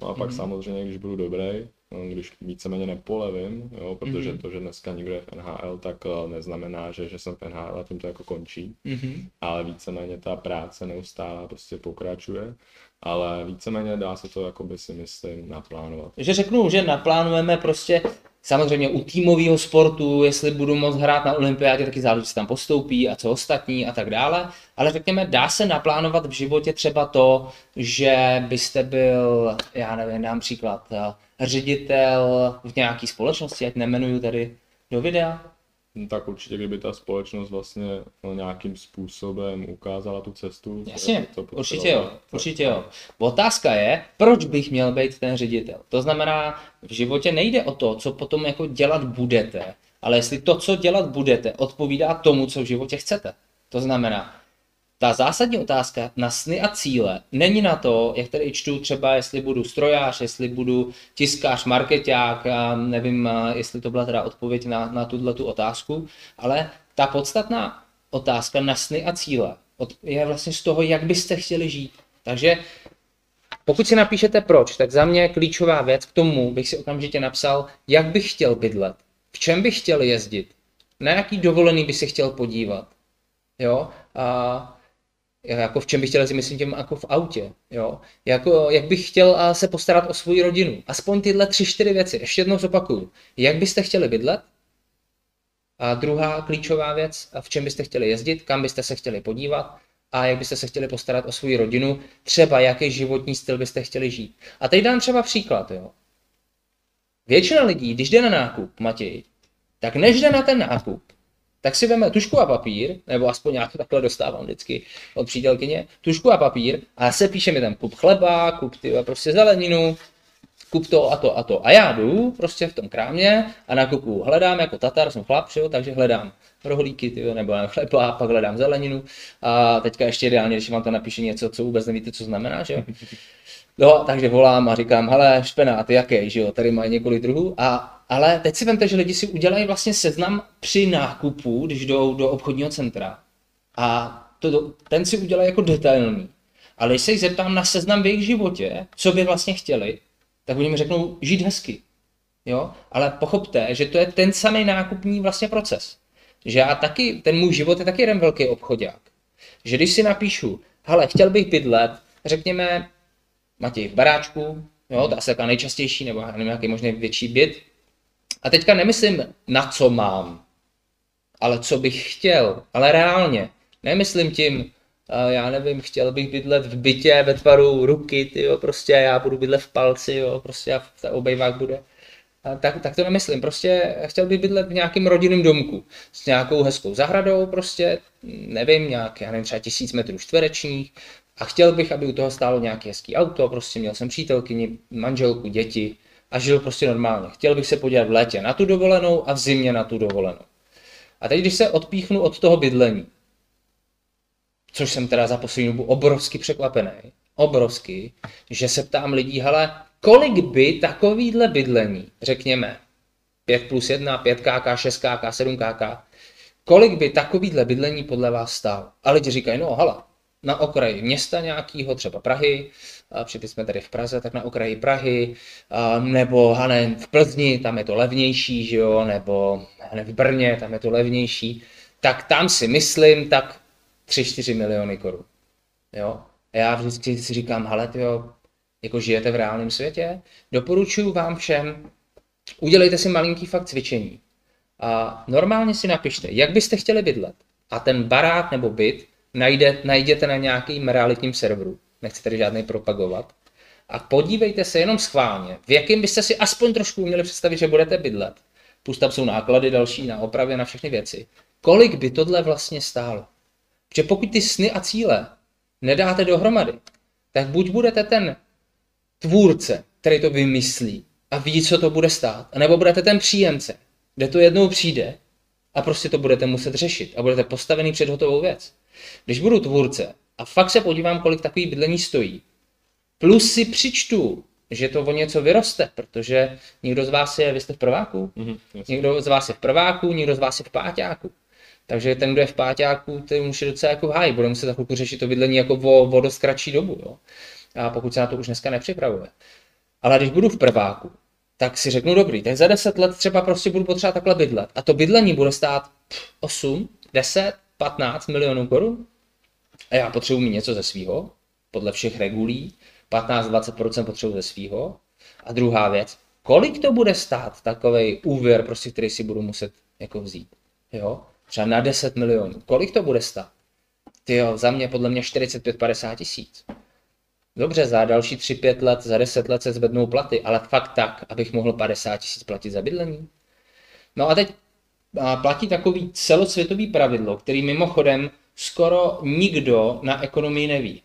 No a pak mm-hmm. samozřejmě, když budu dobrý, když víceméně nepolevím, jo, protože mm-hmm. to, že dneska někdo je v NHL, tak uh, neznamená, že, že jsem v NHL a tím to jako končí, mm-hmm. ale víceméně ta práce neustále prostě pokračuje, ale víceméně dá se to, jako by si myslím, naplánovat. Že řeknu, že naplánujeme prostě Samozřejmě u týmového sportu, jestli budu moct hrát na olympiádě, taky záleží, tam postoupí a co ostatní a tak dále. Ale řekněme, dá se naplánovat v životě třeba to, že byste byl, já nevím, dám příklad, eh, ředitel v nějaké společnosti, ať nemenuju tady do videa, No, tak určitě, kdyby ta společnost vlastně no, nějakým způsobem ukázala tu cestu. Jasně, to, to určitě jo, určitě jo. Otázka je, proč bych měl být ten ředitel. To znamená, v životě nejde o to, co potom jako dělat budete, ale jestli to, co dělat budete, odpovídá tomu, co v životě chcete. To znamená, ta zásadní otázka na sny a cíle není na to, jak tady čtu třeba, jestli budu strojář, jestli budu tiskář, marketák, nevím, jestli to byla teda odpověď na, na tuhle tu otázku, ale ta podstatná otázka na sny a cíle je vlastně z toho, jak byste chtěli žít. Takže pokud si napíšete proč, tak za mě klíčová věc k tomu bych si okamžitě napsal, jak bych chtěl bydlet, v čem bych chtěl jezdit, na jaký dovolený by se chtěl podívat. Jo? A jako v čem bych chtěl jezdit, myslím tím jako v autě, jo. Jako, jak bych chtěl se postarat o svou rodinu. Aspoň tyhle tři, čtyři věci. Ještě jednou zopakuju. Jak byste chtěli bydlet? A druhá klíčová věc, v čem byste chtěli jezdit, kam byste se chtěli podívat a jak byste se chtěli postarat o svou rodinu, třeba jaký životní styl byste chtěli žít. A teď dám třeba příklad, jo. Většina lidí, když jde na nákup, Matěj, tak než jde na ten nákup, tak si veme tušku a papír, nebo aspoň já to takhle dostávám vždycky od přítelkyně, tušku a papír a se píše mi tam kup chleba, kup ty prostě zeleninu, kup to a to a to. A já jdu prostě v tom krámě a nakupu hledám jako Tatar, jsem chlap, jo, takže hledám rohlíky, tyjo, nebo chleba, pak hledám zeleninu a teďka ještě ideálně, když vám to napíše něco, co vůbec nevíte, co znamená, že jo. No, takže volám a říkám, hele, špenát, jaký, že jo, tady mají několik druhů. A, ale teď si vemte, že lidi si udělají vlastně seznam při nákupu, když jdou do obchodního centra. A to, ten si udělají jako detailní. Ale když se jich zeptám na seznam v jejich životě, co by vlastně chtěli, tak oni mi řeknou žít hezky. Jo? Ale pochopte, že to je ten samý nákupní vlastně proces. Že já taky, ten můj život je taky jeden velký obchodák. Že když si napíšu, hele, chtěl bych bydlet, řekněme, Matěj v baráčku, jo, to asi taková nejčastější, nebo nevím, nějaký možný větší byt. A teďka nemyslím, na co mám, ale co bych chtěl, ale reálně. Nemyslím tím, já nevím, chtěl bych bydlet v bytě ve tvaru ruky, ty jo, prostě já budu bydlet v palci, jo, prostě a ta obejvák bude. A tak, tak to nemyslím, prostě chtěl bych bydlet v nějakém rodinném domku s nějakou hezkou zahradou, prostě nevím, nějak, já nevím, třeba tisíc metrů čtverečních, A chtěl bych, aby u toho stálo nějaké hezký auto, prostě měl jsem přítelkyni, manželku, děti a žil prostě normálně. Chtěl bych se podívat v létě na tu dovolenou a v zimě na tu dovolenou. A teď, když se odpíchnu od toho bydlení, což jsem teda za poslední dobu obrovsky překvapený, obrovsky, že se ptám lidí, hele, kolik by takovýhle bydlení, řekněme, 5 plus 1, 5 KK, 6 KK, 7 KK, kolik by takovýhle bydlení podle vás stál? A lidi říkají, no hala, na okraji města nějakého, třeba Prahy, protože jsme tady v Praze, tak na okraji Prahy, nebo hanen v Plzni, tam je to levnější, že jo, nebo ne, v Brně, tam je to levnější, tak tam si myslím, tak 3-4 miliony korun. Jo? A já vždycky si říkám, hele, jo, jako žijete v reálném světě, doporučuji vám všem, udělejte si malinký fakt cvičení. A normálně si napište, jak byste chtěli bydlet. A ten barák nebo byt najde, najděte na nějakým realitním serveru. Nechci tady žádný propagovat. A podívejte se jenom schválně, v jakém byste si aspoň trošku měli představit, že budete bydlet. Plus tam jsou náklady další na opravě, na všechny věci. Kolik by tohle vlastně stálo? Protože pokud ty sny a cíle nedáte dohromady, tak buď budete ten tvůrce, který to vymyslí a ví, co to bude stát, nebo budete ten příjemce, kde to jednou přijde a prostě to budete muset řešit a budete postavený před hotovou věc. Když budu tvůrce a fakt se podívám, kolik takový bydlení stojí, plus si přičtu, že to o něco vyroste, protože někdo z vás je, vy jste v prváku, mm-hmm, někdo z vás je v prváku, někdo z vás je v páťáku. Takže ten, kdo je v páťáku, ten už je docela jako v háji, bude muset chvilku řešit to bydlení jako o, o dost kratší dobu, jo? A pokud se na to už dneska nepřipravuje. Ale když budu v prváku, tak si řeknu dobrý, tak za 10 let třeba prostě budu potřebovat takhle bydlet. A to bydlení bude stát 8, 10, 15 milionů korun. A já potřebuji mít něco ze svého, podle všech regulí. 15-20% potřebuji ze svého. A druhá věc, kolik to bude stát takový úvěr, prostě, který si budu muset jako vzít. Jo? Třeba na 10 milionů. Kolik to bude stát? Ty jo, za mě podle mě 45-50 tisíc. Dobře, za další 3-5 let, za 10 let se zvednou platy, ale fakt tak, abych mohl 50 tisíc platit za bydlení. No a teď platí takový celosvětový pravidlo, který mimochodem skoro nikdo na ekonomii neví.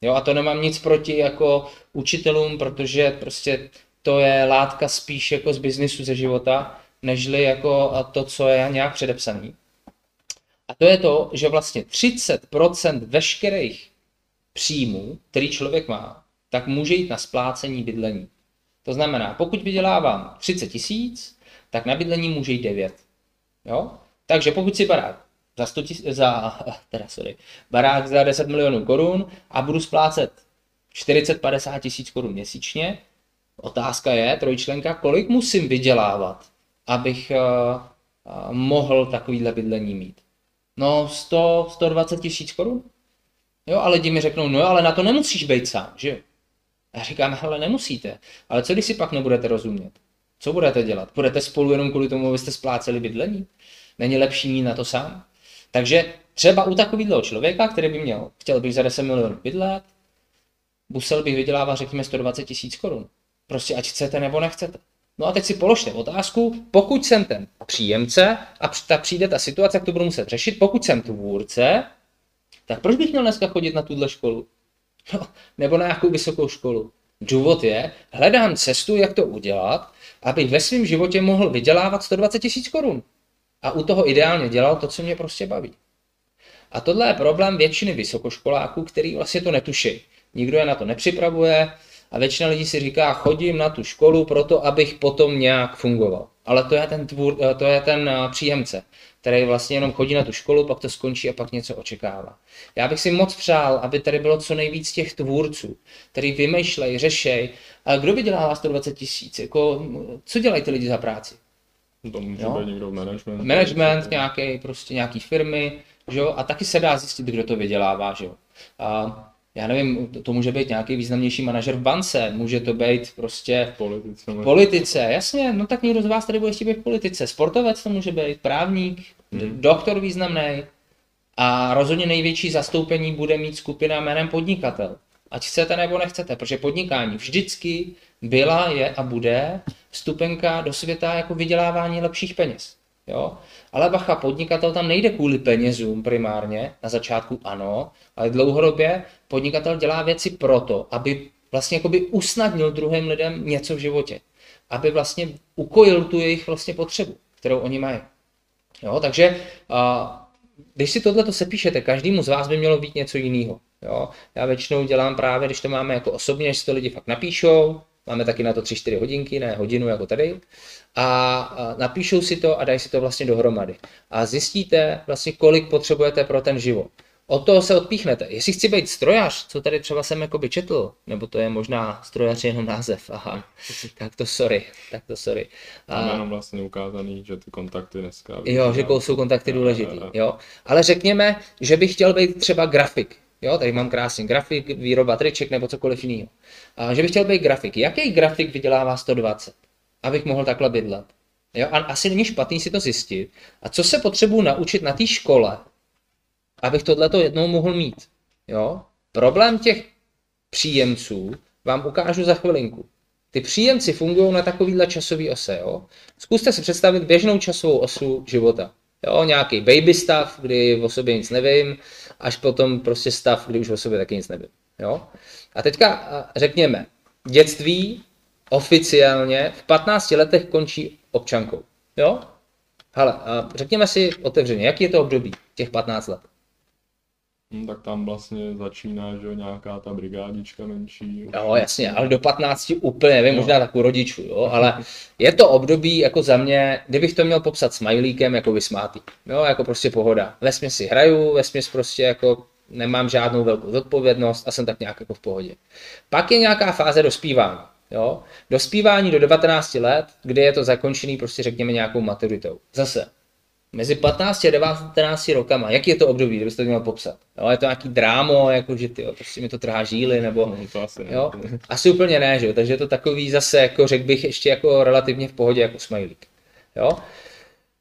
Jo, a to nemám nic proti jako učitelům, protože prostě to je látka spíš jako z biznisu ze života, nežli jako to, co je nějak předepsaný. A to je to, že vlastně 30% veškerých příjmů, který člověk má, tak může jít na splácení bydlení. To znamená, pokud vydělávám 30 tisíc, tak na bydlení může jít 9. Jo? Takže pokud si barák za, 100 tis, za, teda sorry, barák za 10 milionů korun a budu splácet 40-50 tisíc korun měsíčně, otázka je, trojčlenka, kolik musím vydělávat, abych uh, uh, mohl takovýhle bydlení mít. No 100, 120 tisíc korun. Jo, a lidi mi řeknou, no ale na to nemusíš být sám, že jo? Já říkám, hele, nemusíte. Ale co když si pak nebudete rozumět? Co budete dělat? Budete spolu jenom kvůli tomu, abyste spláceli bydlení? Není lepší mít na to sám? Takže třeba u takového člověka, který by měl, chtěl bych za 10 milionů bydlet, musel bych vydělávat, řekněme, 120 tisíc korun. Prostě ať chcete nebo nechcete. No a teď si položte otázku, pokud jsem ten příjemce a tak přijde ta situace, jak to budu muset řešit, pokud jsem tvůrce, tak proč bych měl dneska chodit na tuhle školu? No, nebo na nějakou vysokou školu? Důvod je, hledám cestu, jak to udělat, abych ve svém životě mohl vydělávat 120 tisíc korun. A u toho ideálně dělal to, co mě prostě baví. A tohle je problém většiny vysokoškoláků, který vlastně to netuší. Nikdo je na to nepřipravuje a většina lidí si říká, chodím na tu školu proto, abych potom nějak fungoval. Ale to je ten, tvůr, to je ten příjemce který vlastně jenom chodí na tu školu, pak to skončí a pak něco očekává. Já bych si moc přál, aby tady bylo co nejvíc těch tvůrců, který vymýšlejí, řešejí. A kdo vydělává 120 tisíc? Jako, co dělají ty lidi za práci? To může být někdo management. Management, nějaký, prostě nějaký firmy, že jo? A taky se dá zjistit, kdo to vydělává, že jo? A já nevím, to může být nějaký významnější manažer v bance, může to být prostě v politice. V politice, jasně, no tak někdo z vás tady bude ještě být v politice. Sportovec to může být, právník, hmm. doktor významný. A rozhodně největší zastoupení bude mít skupina jménem podnikatel. Ať chcete nebo nechcete, protože podnikání vždycky byla, je a bude vstupenka do světa jako vydělávání lepších peněz. Jo? Ale bacha, podnikatel tam nejde kvůli penězům primárně, na začátku ano, ale dlouhodobě podnikatel dělá věci proto, aby vlastně jakoby usnadnil druhým lidem něco v životě. Aby vlastně ukojil tu jejich vlastně potřebu, kterou oni mají. Jo? Takže a, když si tohle sepíšete, každému z vás by mělo být něco jiného. Jo? Já většinou dělám právě, když to máme jako osobně, že si to lidi fakt napíšou, máme taky na to 3-4 hodinky, ne hodinu jako tady, a napíšou si to a dají si to vlastně dohromady. A zjistíte vlastně, kolik potřebujete pro ten život. Od toho se odpíchnete. Jestli chci být strojař, co tady třeba jsem jakoby četl, nebo to je možná strojař jenom název, aha, tak to sorry, tak to sorry. Tam jenom vlastně ukázaný, že ty kontakty dneska... Jo, že jsou kontakty důležitý, jo. Ale řekněme, že bych chtěl být třeba grafik, Jo, tady mám krásný grafik, výroba triček nebo cokoliv jiného. A že bych chtěl být grafik. Jaký grafik vydělává 120? Abych mohl takhle bydlet. Jo, a asi není špatný si to zjistit. A co se potřebuji naučit na té škole, abych tohleto jednou mohl mít. Jo? Problém těch příjemců vám ukážu za chvilinku. Ty příjemci fungují na takovýhle časový ose. Jo? Zkuste si představit běžnou časovou osu života. Jo, nějaký baby stav, kdy o sobě nic nevím, až potom prostě stav, kdy už o sobě taky nic nevím. Jo? A teďka řekněme, dětství oficiálně v 15 letech končí občankou. Jo? Hele, řekněme si otevřeně, jaký je to období těch 15 let? No, tak tam vlastně začíná, že nějaká ta brigádička menší. Jo, jasně, ale do 15 úplně, nevím, možná takovou rodičů, jo, ale je to období jako za mě, kdybych to měl popsat smajlíkem, jako vysmátý, jo, jako prostě pohoda. Ve si hraju, ve prostě jako nemám žádnou velkou zodpovědnost a jsem tak nějak jako v pohodě. Pak je nějaká fáze dospívání. Jo? Dospívání do 19 let, kdy je to zakončený prostě řekněme nějakou maturitou. Zase, mezi 15 a 19 rokama, jaký je to období, kdybyste to měl popsat? Jo, je to nějaký drámo, jako že ty, prostě mi to trhá žíly, nebo... No, to asi, ne. jo? asi úplně ne, že jo? takže je to takový zase, jako řekl bych, ještě jako relativně v pohodě, jako smajlík. Jo?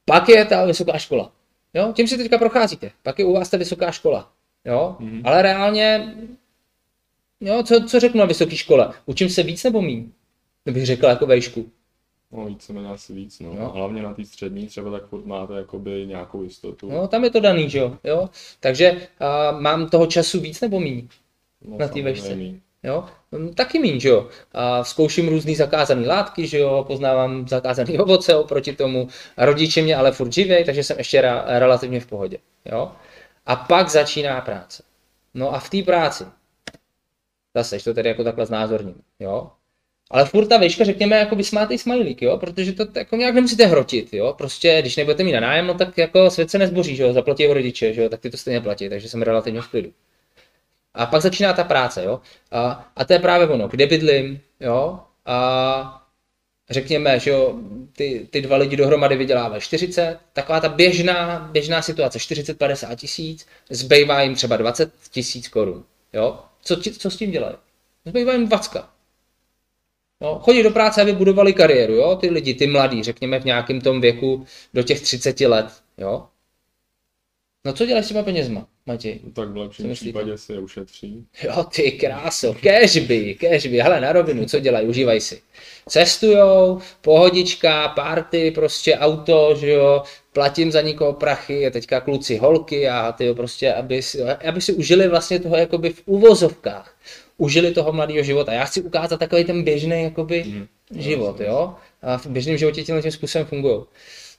Pak je ta vysoká škola. Jo? Tím si teďka procházíte. Pak je u vás ta vysoká škola. Jo? Mm-hmm. Ale reálně, jo, co, co řeknu na vysoké škole? Učím se víc nebo méně? Bych řekl jako vejšku. No víceméně asi víc, no. no. Hlavně na té střední třeba tak furt máte jakoby nějakou jistotu. No tam je to daný, že jo. jo? Takže uh, mám toho času víc nebo míň no, na té vešce. Jo? Hm, taky míň, že jo. A zkouším různý zakázané látky, že jo, poznávám zakázané ovoce oproti tomu. Rodiče mě ale furt živěj, takže jsem ještě ra- relativně v pohodě. Jo? A pak začíná práce. No a v té práci, zase, to tedy jako takhle znázorním, jo, ale furt ta vejška, řekněme, jako vysmátej smajlík, jo, protože to jako nějak nemusíte hrotit, jo, prostě když nebudete mít na nájem, no tak jako svět se nezboří, že jo, zaplatí ho rodiče, že jo, tak ty to stejně platí, takže jsem relativně v klidu. A pak začíná ta práce, jo, a, a to je právě ono, kde bydlím, jo, a řekněme, že jo, ty, ty dva lidi dohromady vydělávají 40, taková ta běžná, běžná situace, 40-50 tisíc, zbývá jim třeba 20 tisíc korun, jo, co, co s tím dělají? Zbývá jim 20. No, chodí do práce, aby budovali kariéru, jo? ty lidi, ty mladí, řekněme v nějakém tom věku do těch 30 let. Jo? No co děláš s těma penězma, Matěj? No, tak v lepším případě si je ušetří. Jo, ty kráso, cashby, cashby, hele na rovinu, co dělají, užívají si. Cestujou, pohodička, party, prostě auto, že jo, platím za nikoho prachy, je teďka kluci holky a ty jo, prostě, aby si, aby si užili vlastně toho jakoby v uvozovkách užili toho mladého života. Já chci ukázat takový ten běžný jakoby, mm. život, jo? A v běžném životě tímhle tím způsobem fungují.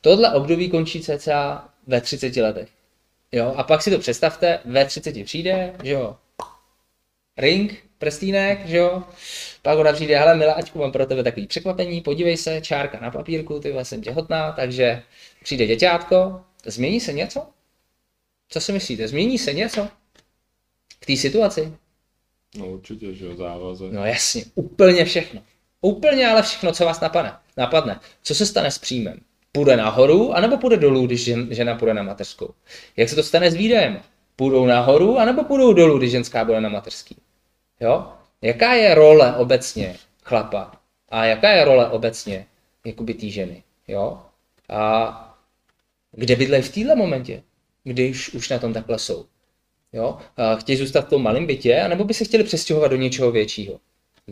Tohle období končí cca ve 30 letech. Jo? A pak si to představte, ve 30 přijde, že jo, ring, prstínek, že jo, pak ona přijde, hele miláčku, mám pro tebe takový překvapení, podívej se, čárka na papírku, ty jsem těhotná, takže přijde děťátko, změní se něco? Co si myslíte, změní se něco v té situaci? No určitě, že jo, závazek. No jasně, úplně všechno. Úplně ale všechno, co vás napadne. napadne. Co se stane s příjmem? Půjde nahoru, anebo půjde dolů, když žena půjde na mateřskou? Jak se to stane s výdajem? Půjdou nahoru, anebo půjdou dolů, když ženská bude na mateřský? Jo? Jaká je role obecně chlapa? A jaká je role obecně jakoby té ženy? Jo? A kde bydlej v téhle momentě, když už na tom takhle jsou? Jo? Chtějí zůstat v tom malém bytě, anebo by se chtěli přestěhovat do něčeho většího.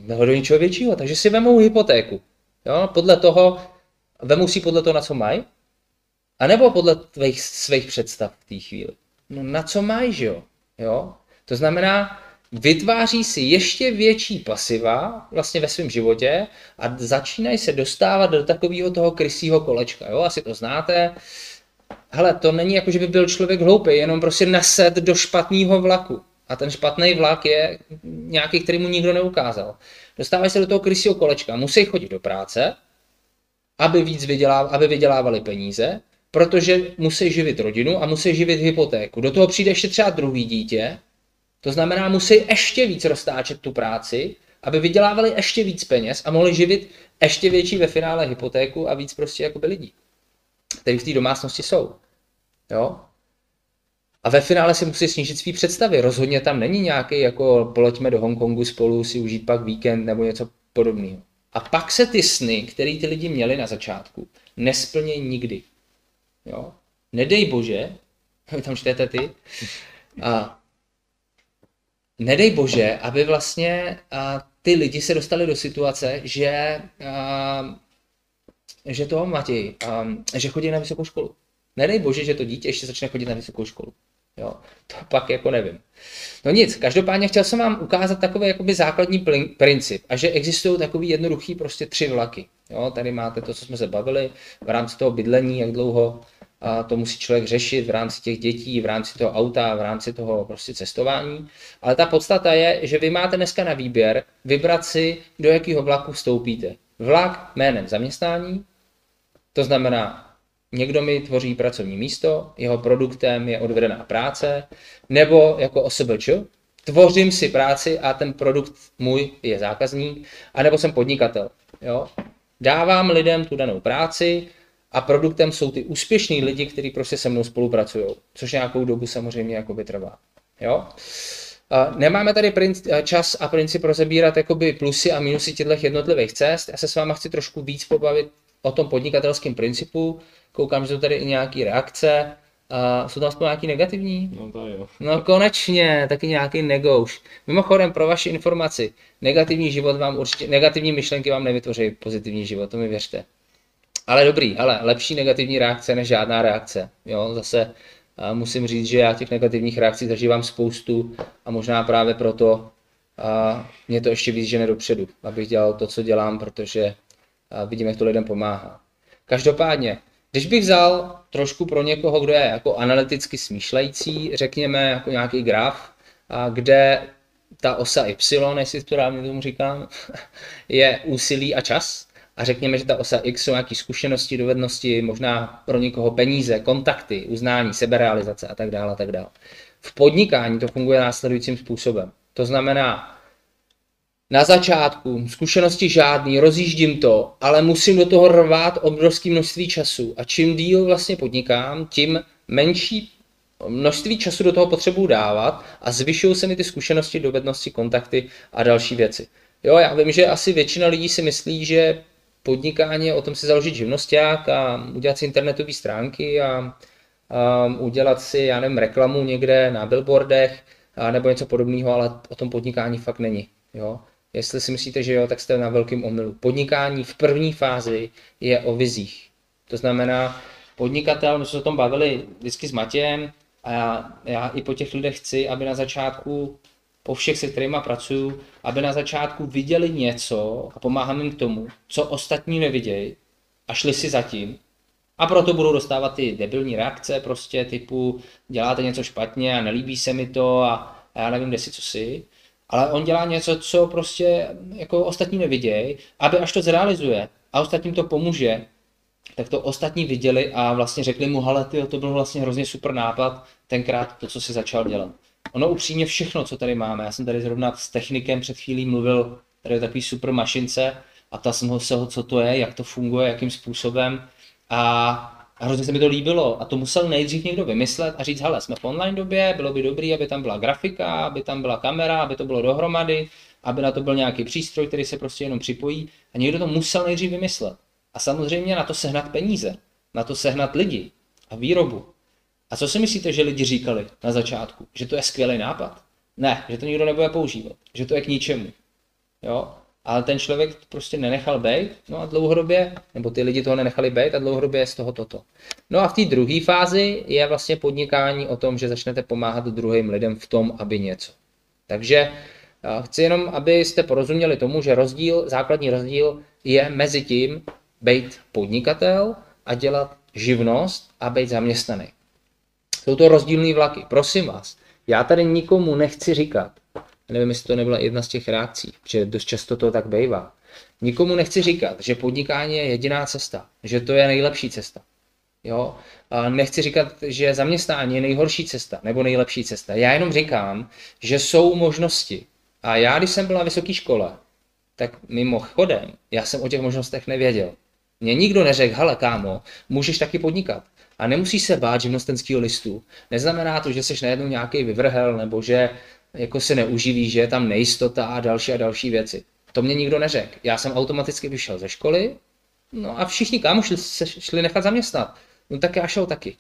No, do něčeho většího, takže si vemou hypotéku. Jo? Podle toho, vemou si podle toho, na co mají, A nebo podle tvých, svých představ v té chvíli. No na co máš, jo? jo? To znamená, vytváří si ještě větší pasiva vlastně ve svém životě a začínají se dostávat do takového toho krysího kolečka. Jo? Asi to znáte. Hele, to není jako, že by byl člověk hloupý, jenom prostě nased do špatného vlaku. A ten špatný vlak je nějaký, který mu nikdo neukázal. Dostávají se do toho krysího kolečka, musí chodit do práce, aby víc vydělá, aby vydělávali peníze, protože musí živit rodinu a musí živit hypotéku. Do toho přijde ještě třeba druhý dítě, to znamená, musí ještě víc roztáčet tu práci, aby vydělávali ještě víc peněz a mohli živit ještě větší ve finále hypotéku a víc prostě jakoby lidí, kteří v té domácnosti jsou. Jo? A ve finále si musí snížit svý představy. Rozhodně tam není nějaký, jako poleďme do Hongkongu spolu si užít pak víkend nebo něco podobného. A pak se ty sny, které ty lidi měli na začátku, nesplnějí nikdy. Jo? Nedej bože, vy tam čtete ty, a nedej bože, aby vlastně a, ty lidi se dostali do situace, že, a, že toho Matěj, a, že chodí na vysokou školu. Nedej bože, že to dítě ještě začne chodit na vysokou školu. Jo, to pak jako nevím. No nic, každopádně chtěl jsem vám ukázat takový jakoby základní princip a že existují takový jednoduchý prostě tři vlaky. Jo, tady máte to, co jsme se bavili v rámci toho bydlení, jak dlouho a to musí člověk řešit v rámci těch dětí, v rámci toho auta, v rámci toho prostě cestování. Ale ta podstata je, že vy máte dneska na výběr vybrat si, do jakého vlaku vstoupíte. Vlak jménem zaměstnání, to znamená někdo mi tvoří pracovní místo, jeho produktem je odvedená práce, nebo jako OSBČ, tvořím si práci a ten produkt můj je zákazník, anebo jsem podnikatel. Jo? Dávám lidem tu danou práci a produktem jsou ty úspěšní lidi, kteří prostě se mnou spolupracují, což nějakou dobu samozřejmě jako trvá. Jo? Nemáme tady čas a princip rozebírat jakoby plusy a minusy těchto jednotlivých cest. Já se s váma chci trošku víc pobavit o tom podnikatelském principu, Koukám, že jsou tady i nějaké reakce. Uh, jsou tam aspoň nějaký negativní? No to jo. No konečně, taky nějaký negouš. Mimochodem, pro vaši informaci, negativní život vám určitě, negativní myšlenky vám nevytvoří pozitivní život, to mi věřte. Ale dobrý, ale lepší negativní reakce než žádná reakce. Jo, zase musím říct, že já těch negativních reakcí zažívám spoustu a možná právě proto mě to ještě víc žene dopředu, abych dělal to, co dělám, protože vidím, jak to lidem pomáhá. Každopádně, když bych vzal trošku pro někoho, kdo je jako analyticky smýšlející, řekněme jako nějaký graf, kde ta osa Y, jestli správně tomu říkám, je úsilí a čas. A řekněme, že ta osa X jsou nějaké zkušenosti, dovednosti, možná pro někoho peníze, kontakty, uznání, seberealizace a tak dále, a tak dále. V podnikání to funguje následujícím způsobem. To znamená, na začátku, zkušenosti žádný, rozjíždím to, ale musím do toho rvát obrovské množství času. A čím díl vlastně podnikám, tím menší množství času do toho potřebuji dávat a zvyšují se mi ty zkušenosti, dovednosti, kontakty a další věci. Jo, já vím, že asi většina lidí si myslí, že podnikání je o tom si založit živnosták a udělat si internetové stránky a, a udělat si, já nevím, reklamu někde na billboardech a nebo něco podobného, ale o tom podnikání fakt není. Jo? Jestli si myslíte, že jo, tak jste na velkém omylu. Podnikání v první fázi je o vizích. To znamená, podnikatel, my jsme se o tom bavili vždycky s Matějem a já, já i po těch lidech chci, aby na začátku, po všech, se kterými pracuju, aby na začátku viděli něco a pomáhám jim k tomu, co ostatní nevidějí a šli si zatím. A proto budou dostávat ty debilní reakce, prostě typu děláte něco špatně a nelíbí se mi to a, já nevím, kde si co si ale on dělá něco, co prostě jako ostatní nevidějí, aby až to zrealizuje a ostatním to pomůže, tak to ostatní viděli a vlastně řekli mu, hele, tyjo, to byl vlastně hrozně super nápad, tenkrát to, co si začal dělat. Ono upřímně všechno, co tady máme, já jsem tady zrovna s technikem před chvílí mluvil, tady je takový super mašince a ta jsem ho se ho, co to je, jak to funguje, jakým způsobem a a hrozně se mi to líbilo a to musel nejdřív někdo vymyslet a říct, hele, jsme v online době, bylo by dobré, aby tam byla grafika, aby tam byla kamera, aby to bylo dohromady, aby na to byl nějaký přístroj, který se prostě jenom připojí a někdo to musel nejdřív vymyslet. A samozřejmě na to sehnat peníze, na to sehnat lidi a výrobu. A co si myslíte, že lidi říkali na začátku? Že to je skvělý nápad? Ne, že to nikdo nebude používat, že to je k ničemu. Jo? ale ten člověk prostě nenechal být, no a dlouhodobě, nebo ty lidi toho nenechali být a dlouhodobě je z toho toto. No a v té druhé fázi je vlastně podnikání o tom, že začnete pomáhat druhým lidem v tom, aby něco. Takže chci jenom, abyste porozuměli tomu, že rozdíl, základní rozdíl je mezi tím být podnikatel a dělat živnost a být zaměstnaný. Jsou to rozdílné vlaky. Prosím vás, já tady nikomu nechci říkat, nevím, jestli to nebyla jedna z těch reakcí, že dost často to tak bývá. Nikomu nechci říkat, že podnikání je jediná cesta, že to je nejlepší cesta. Jo? A nechci říkat, že zaměstnání je nejhorší cesta nebo nejlepší cesta. Já jenom říkám, že jsou možnosti. A já, když jsem byl na vysoké škole, tak mimochodem, já jsem o těch možnostech nevěděl. Mně nikdo neřekl, hele kámo, můžeš taky podnikat. A nemusíš se bát živnostenského listu. Neznamená to, že jsi najednou nějaký vyvrhel, nebo že jako se neuživí, že je tam nejistota a další a další věci. To mě nikdo neřekl. Já jsem automaticky vyšel ze školy, no a všichni kámoši se šli nechat zaměstnat. No tak já šel taky.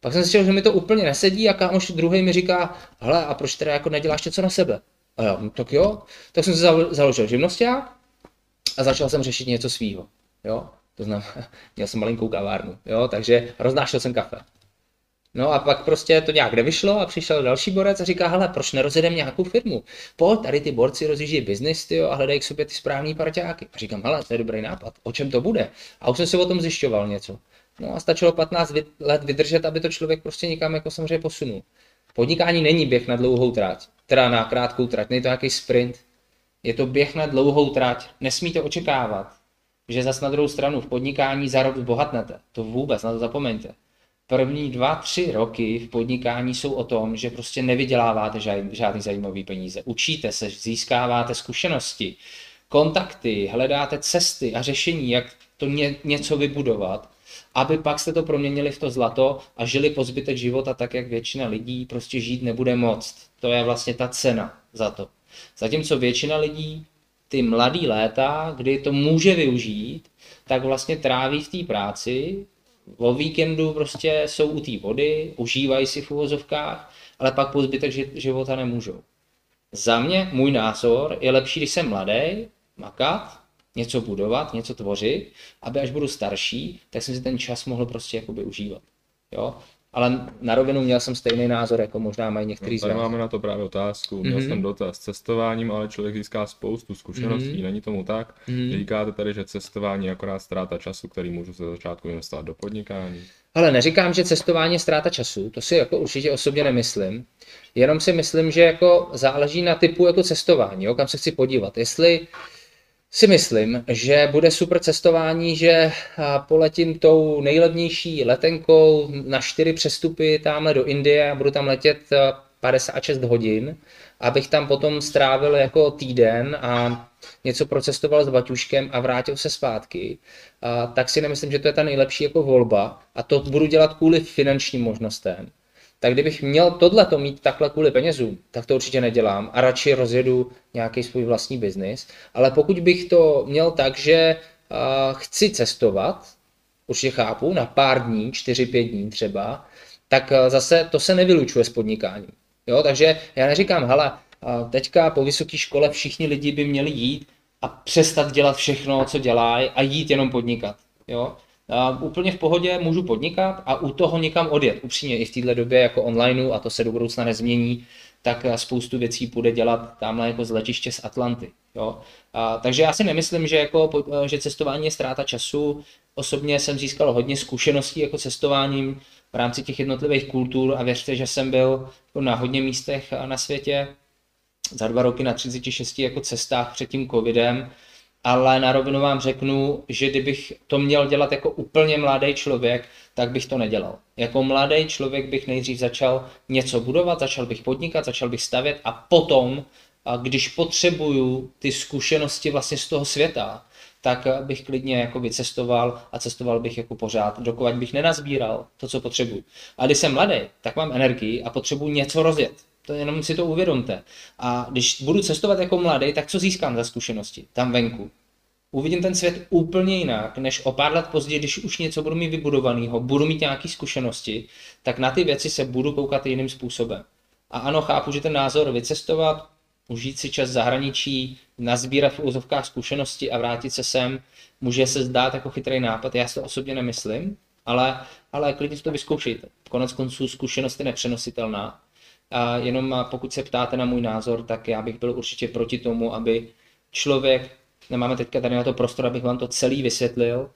Pak jsem zjistil, že mi to úplně nesedí a kámoš druhý mi říká, hele, a proč teda jako neděláš něco na sebe? A já, no, tak jo, tak jsem si založil živnosták a začal jsem řešit něco svýho. Jo? To znamená, měl jsem malinkou kavárnu, jo, takže roznášel jsem kafe. No a pak prostě to nějak nevyšlo a přišel další borec a říká, hele, proč nerozjedeme nějakou firmu? Pojď, tady ty borci rozjíždí biznis tyjo, a hledají k sobě ty správný parťáky. A říkám, hele, to je dobrý nápad, o čem to bude? A už jsem si o tom zjišťoval něco. No a stačilo 15 let vydržet, aby to člověk prostě někam jako samozřejmě posunul. Podnikání není běh na dlouhou trať, teda na krátkou trať, není to nějaký sprint. Je to běh na dlouhou trať. Nesmíte očekávat, že zas na druhou stranu v podnikání za rok bohatnete. To vůbec, na to zapomeňte. První dva, tři roky v podnikání jsou o tom, že prostě nevyděláváte žádný, zajímavý peníze. Učíte se, získáváte zkušenosti, kontakty, hledáte cesty a řešení, jak to ně, něco vybudovat, aby pak jste to proměnili v to zlato a žili po zbytek života tak, jak většina lidí prostě žít nebude moct. To je vlastně ta cena za to. Zatímco většina lidí ty mladý léta, kdy to může využít, tak vlastně tráví v té práci, o víkendu prostě jsou u té vody, užívají si v uvozovkách, ale pak po zbytek života nemůžou. Za mě, můj názor, je lepší, když jsem mladý, makat, něco budovat, něco tvořit, aby až budu starší, tak jsem si ten čas mohl prostě jakoby užívat. Jo? Ale na rovinu měl jsem stejný názor, jako možná mají některý no, tady z máme na to právě otázku. Měl mm-hmm. jsem dotaz s cestováním, ale člověk získá spoustu zkušeností, mm-hmm. není tomu tak? Mm-hmm. Říkáte tady, že cestování je akorát ztráta času, který můžu ze začátku investovat do podnikání? Ale neříkám, že cestování je ztráta času, to si jako určitě osobně nemyslím. Jenom si myslím, že jako záleží na typu jako cestování, jo, kam se chci podívat. Jestli si myslím, že bude super cestování, že poletím tou nejlevnější letenkou na čtyři přestupy tamhle do Indie a budu tam letět 56 hodin, abych tam potom strávil jako týden a něco procestoval s Baťuškem a vrátil se zpátky, a tak si nemyslím, že to je ta nejlepší jako volba a to budu dělat kvůli finančním možnostem tak kdybych měl tohle to mít takhle kvůli penězům, tak to určitě nedělám a radši rozjedu nějaký svůj vlastní biznis. Ale pokud bych to měl tak, že chci cestovat, určitě chápu, na pár dní, 4-5 dní třeba, tak zase to se nevylučuje s podnikáním. Jo, takže já neříkám, hele, teďka po vysoké škole všichni lidi by měli jít a přestat dělat všechno, co dělají a jít jenom podnikat. Jo? Uh, úplně v pohodě můžu podnikat a u toho někam odjet. Upřímně i v této době jako online, a to se do budoucna nezmění, tak spoustu věcí půjde dělat tamhle jako z letiště z Atlanty. Jo? A, takže já si nemyslím, že, jako, že cestování je ztráta času. Osobně jsem získal hodně zkušeností jako cestováním v rámci těch jednotlivých kultur a věřte, že jsem byl jako na hodně místech na světě za dva roky na 36 jako cestách před tím covidem ale na rovinu vám řeknu, že kdybych to měl dělat jako úplně mladý člověk, tak bych to nedělal. Jako mladý člověk bych nejdřív začal něco budovat, začal bych podnikat, začal bych stavět a potom, když potřebuju ty zkušenosti vlastně z toho světa, tak bych klidně jako vycestoval a cestoval bych jako pořád, dokud bych nenazbíral to, co potřebuju. A když jsem mladý, tak mám energii a potřebuji něco rozjet. To jenom si to uvědomte. A když budu cestovat jako mladý, tak co získám za zkušenosti tam venku? Uvidím ten svět úplně jinak, než o pár let později, když už něco budu mít vybudovaného, budu mít nějaké zkušenosti, tak na ty věci se budu koukat jiným způsobem. A ano, chápu, že ten názor vycestovat užít si čas v zahraničí, nazbírat v úzovkách zkušenosti a vrátit se sem, může se zdát jako chytrý nápad, já si to osobně nemyslím, ale, ale klidně to vyzkoušejte. Konec konců zkušenost je nepřenositelná. A jenom pokud se ptáte na můj názor, tak já bych byl určitě proti tomu, aby člověk, nemáme teďka tady na to prostor, abych vám to celý vysvětlil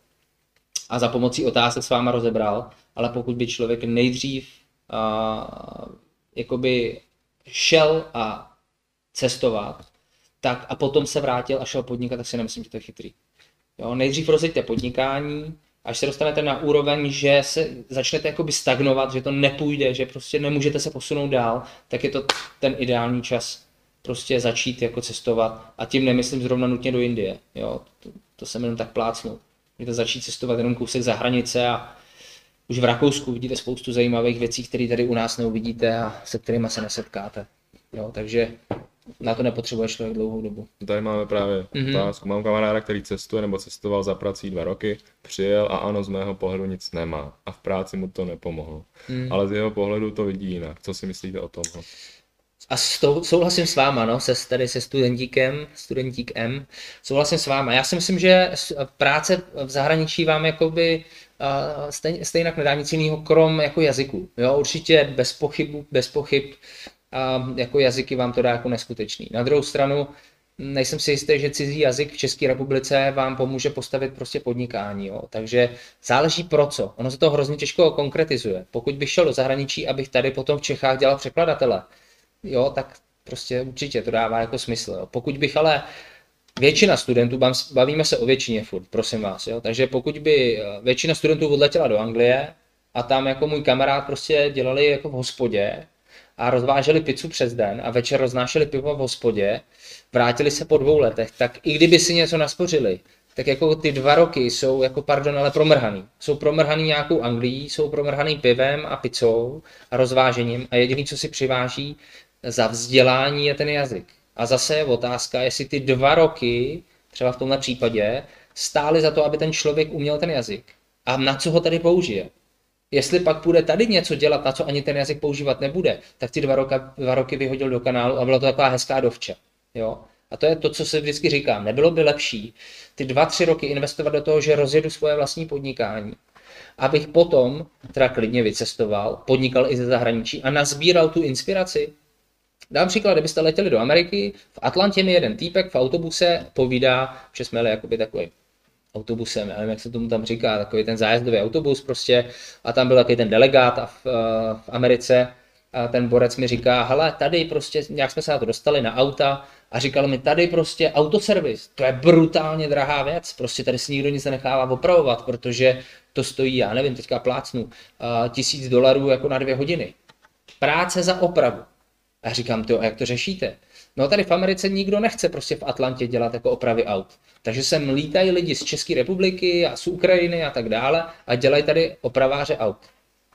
a za pomocí otázek s váma rozebral, ale pokud by člověk nejdřív a, jakoby šel a cestovat, tak a potom se vrátil a šel podnikat, tak si nemyslím, že to je chytrý. Jo, nejdřív rozjeďte podnikání, až se dostanete na úroveň, že se začnete jakoby stagnovat, že to nepůjde, že prostě nemůžete se posunout dál, tak je to ten ideální čas prostě začít jako cestovat a tím nemyslím zrovna nutně do Indie, jo, to, to jsem jenom tak plácnul. Můžete začít cestovat jenom kousek za hranice a už v Rakousku vidíte spoustu zajímavých věcí, které tady u nás neuvidíte a se kterými se nesetkáte. Jo, takže na to nepotřebuje člověk dlouhou dobu. Tady máme právě mm-hmm. otázku. Mám kamaráda, který cestuje nebo cestoval za prací dva roky, přijel a ano, z mého pohledu nic nemá. A v práci mu to nepomohlo. Mm. Ale z jeho pohledu to vidí jinak. Co si myslíte o tom? A s tou, souhlasím s váma, no, se, tady se studentíkem, studentík M, souhlasím s váma. Já si myslím, že práce v zahraničí vám jakoby stejně, stejně nedá nic jiného, krom jako jazyku. Jo, určitě bez pochybu, bez pochyb a jako jazyky vám to dá jako neskutečný. Na druhou stranu, nejsem si jistý, že cizí jazyk v České republice vám pomůže postavit prostě podnikání. Jo. Takže záleží pro co. Ono se to hrozně těžko konkretizuje. Pokud bych šel do zahraničí, abych tady potom v Čechách dělal překladatele, jo, tak prostě určitě to dává jako smysl. Jo. Pokud bych ale většina studentů, bavíme se o většině furt, prosím vás, jo, takže pokud by eh, většina studentů odletěla do Anglie a tam jako můj kamarád prostě dělali jako v hospodě, a rozváželi pizzu přes den a večer roznášeli pivo v hospodě, vrátili se po dvou letech, tak i kdyby si něco naspořili, tak jako ty dva roky jsou jako, pardon, ale promrhaný. Jsou promrhaný nějakou Anglií, jsou promrhaný pivem a pizzou a rozvážením a jediný, co si přiváží za vzdělání je ten jazyk. A zase je otázka, jestli ty dva roky, třeba v tomhle případě, stály za to, aby ten člověk uměl ten jazyk. A na co ho tady použije? Jestli pak bude tady něco dělat, na co ani ten jazyk používat nebude, tak ty dva, roka, dva roky vyhodil do kanálu a byla to taková hezká dovča. Jo? A to je to, co se vždycky říkám. Nebylo by lepší ty dva, tři roky investovat do toho, že rozjedu svoje vlastní podnikání, abych potom teda klidně vycestoval, podnikal i ze zahraničí a nazbíral tu inspiraci. Dám příklad, kdybyste letěli do Ameriky, v Atlantě mi jeden týpek v autobuse povídá, že jsme jeli jakoby takový autobusem, já nevím, jak se tomu tam říká, takový ten zájezdový autobus prostě a tam byl takový ten delegát a v, eh, v Americe a ten borec mi říká, hele, tady prostě, nějak jsme se na to dostali na auta a říkal mi, tady prostě autoservis, to je brutálně drahá věc, prostě tady si nikdo nic nenechává opravovat, protože to stojí, já nevím, teďka plácnu, eh, tisíc dolarů jako na dvě hodiny. Práce za opravu. A říkám, to, jak to řešíte? No tady v Americe nikdo nechce prostě v Atlantě dělat jako opravy aut. Takže sem lítají lidi z České republiky a z Ukrajiny a tak dále a dělají tady opraváře aut.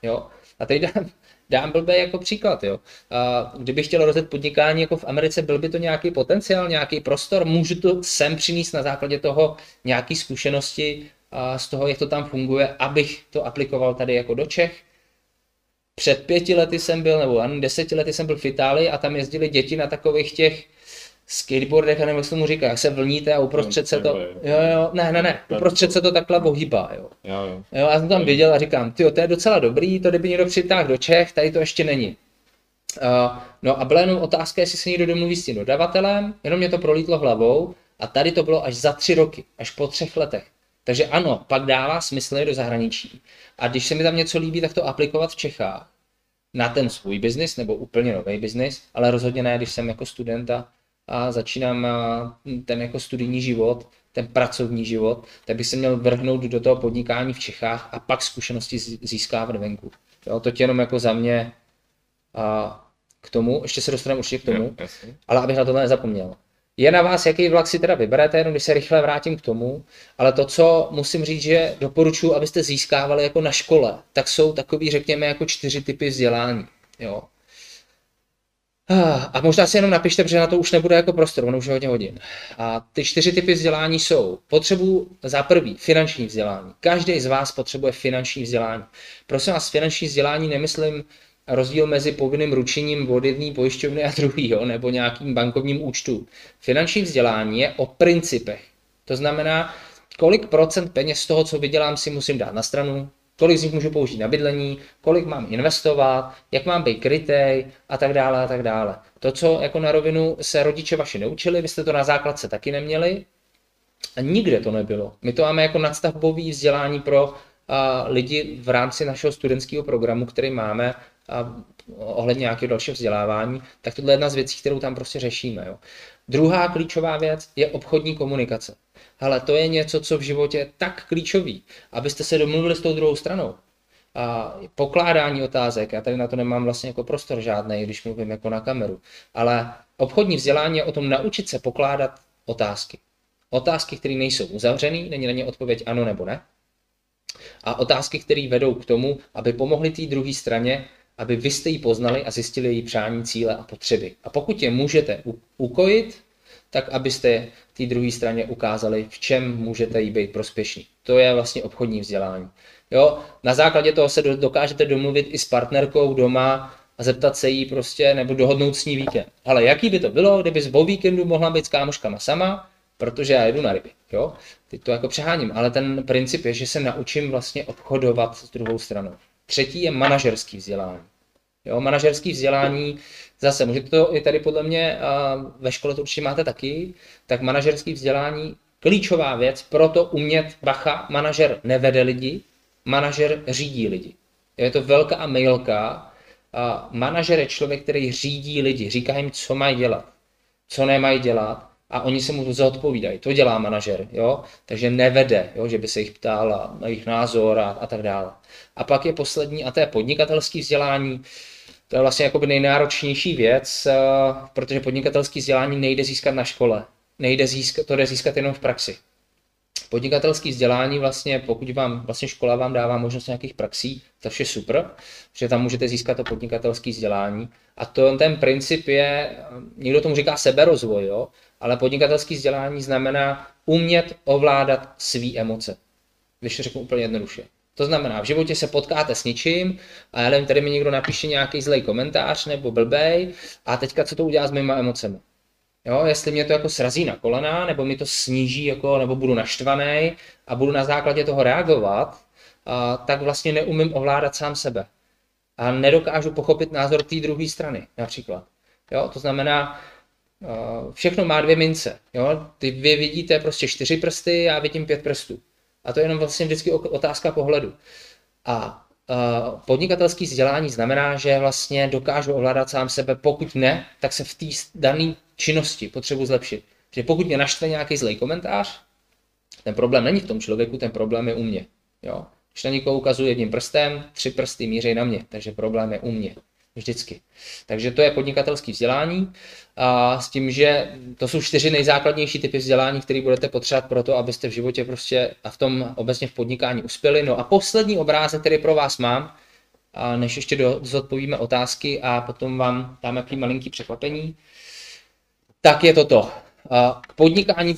Jo? A teď dám, dám blbé jako příklad. Jo? A kdybych chtěl rozjet podnikání jako v Americe, byl by to nějaký potenciál, nějaký prostor, můžu to sem přinést na základě toho nějaký zkušenosti a z toho, jak to tam funguje, abych to aplikoval tady jako do Čech. Před pěti lety jsem byl, nebo ani deseti lety jsem byl v Itálii a tam jezdili děti na takových těch skateboardech, a nevím, jak se tomu říká, jak se vlníte a uprostřed se to, jo, jo, ne, ne, ne, uprostřed se to takhle ohýbá, jo. Jo, jo. jo já jsem tam viděl a říkám, ty to je docela dobrý, to kdyby někdo přitáhl do Čech, tady to ještě není. Uh, no a byla jenom otázka, jestli se někdo domluví s tím dodavatelem, jenom mě to prolítlo hlavou a tady to bylo až za tři roky, až po třech letech. Takže ano, pak dává smysl do zahraničí. A když se mi tam něco líbí, tak to aplikovat v Čechách na ten svůj biznis nebo úplně nový biznis, ale rozhodně ne, když jsem jako studenta a začínám ten jako studijní život, ten pracovní život, tak bych se měl vrhnout do toho podnikání v Čechách a pak zkušenosti získávat venku. Jo, to jenom jako za mě a k tomu, ještě se dostaneme určitě k tomu, ale abych na to nezapomněl. Je na vás, jaký vlak si teda vyberete, jenom když se rychle vrátím k tomu, ale to, co musím říct, že doporučuji, abyste získávali jako na škole, tak jsou takový, řekněme, jako čtyři typy vzdělání. Jo. A možná si jenom napište, protože na to už nebude jako prostor, ono už je hodně hodin. A ty čtyři typy vzdělání jsou potřebu za prvý finanční vzdělání. Každý z vás potřebuje finanční vzdělání. Prosím vás, finanční vzdělání nemyslím rozdíl mezi povinným ručením od jedné pojišťovny a druhého, nebo nějakým bankovním účtu. Finanční vzdělání je o principech. To znamená, kolik procent peněz z toho, co vydělám, si musím dát na stranu, kolik z nich můžu použít na bydlení, kolik mám investovat, jak mám být krytej a tak dále a tak dále. To, co jako na rovinu se rodiče vaši neučili, vy jste to na základce taky neměli a nikde to nebylo. My to máme jako nadstavbový vzdělání pro a, lidi v rámci našeho studentského programu, který máme a ohledně nějakého dalšího vzdělávání, tak tohle je jedna z věcí, kterou tam prostě řešíme. Jo. Druhá klíčová věc je obchodní komunikace. Ale to je něco, co v životě je tak klíčový, abyste se domluvili s tou druhou stranou. A pokládání otázek, já tady na to nemám vlastně jako prostor žádný, když mluvím jako na kameru, ale obchodní vzdělání je o tom naučit se pokládat otázky. Otázky, které nejsou uzavřené, není na ně odpověď ano nebo ne. A otázky, které vedou k tomu, aby pomohly té druhé straně, aby vy jste ji poznali a zjistili její přání, cíle a potřeby. A pokud je můžete ukojit, tak abyste té druhé straně ukázali, v čem můžete jí být prospěšní. To je vlastně obchodní vzdělání. Jo? Na základě toho se dokážete domluvit i s partnerkou doma a zeptat se jí prostě, nebo dohodnout s ní víkend. Ale jaký by to bylo, kdyby z o víkendu mohla být s kámoškama sama, protože já jedu na ryby. Jo? Teď to jako přeháním, ale ten princip je, že se naučím vlastně obchodovat s druhou stranou. Třetí je manažerský vzdělání. Jo, manažerský vzdělání, zase, můžete to i tady podle mě, a ve škole to určitě máte taky, tak manažerský vzdělání, klíčová věc, proto umět, bacha, manažer nevede lidi, manažer řídí lidi. Je to velká mailka, a manažer je člověk, který řídí lidi, říká jim, co mají dělat, co nemají dělat a oni se mu zodpovídají. To dělá manažer, jo? takže nevede, jo? že by se jich ptal na jejich názor a, a tak dále. A pak je poslední, a to je podnikatelské vzdělání. To je vlastně jakoby nejnáročnější věc, eh, protože podnikatelské vzdělání nejde získat na škole. Nejde získat, to jde získat jenom v praxi. Podnikatelské vzdělání vlastně, pokud vám vlastně škola vám dává možnost nějakých praxí, to je super, že tam můžete získat to podnikatelské vzdělání. A to, ten princip je, někdo tomu říká seberozvoj, jo? ale podnikatelské vzdělání znamená umět ovládat své emoce. Když to řeknu úplně jednoduše. To znamená, v životě se potkáte s něčím a já nevím, tady mi někdo napíše nějaký zlej komentář nebo blbej a teďka co to udělá s mýma emocemi. Jo, jestli mě to jako srazí na kolena, nebo mi to sníží, jako, nebo budu naštvaný a budu na základě toho reagovat, a, tak vlastně neumím ovládat sám sebe. A nedokážu pochopit názor té druhé strany, například. Jo, to znamená, všechno má dvě mince. Jo? Ty vy vidíte prostě čtyři prsty, já vidím pět prstů. A to je jenom vlastně vždycky otázka pohledu. A uh, podnikatelský vzdělání znamená, že vlastně dokážu ovládat sám sebe, pokud ne, tak se v té dané činnosti potřebuji zlepšit. Že pokud mě naštve nějaký zlej komentář, ten problém není v tom člověku, ten problém je u mě. Jo? Když na někoho ukazuji jedním prstem, tři prsty míří na mě, takže problém je u mě. Vždycky. Takže to je podnikatelské vzdělání a s tím, že to jsou čtyři nejzákladnější typy vzdělání, které budete potřebovat pro to, abyste v životě prostě a v tom obecně v podnikání uspěli. No a poslední obrázek, který pro vás mám, a než ještě do, zodpovíme otázky a potom vám dáme jaký malinký překvapení, tak je toto. K podnikání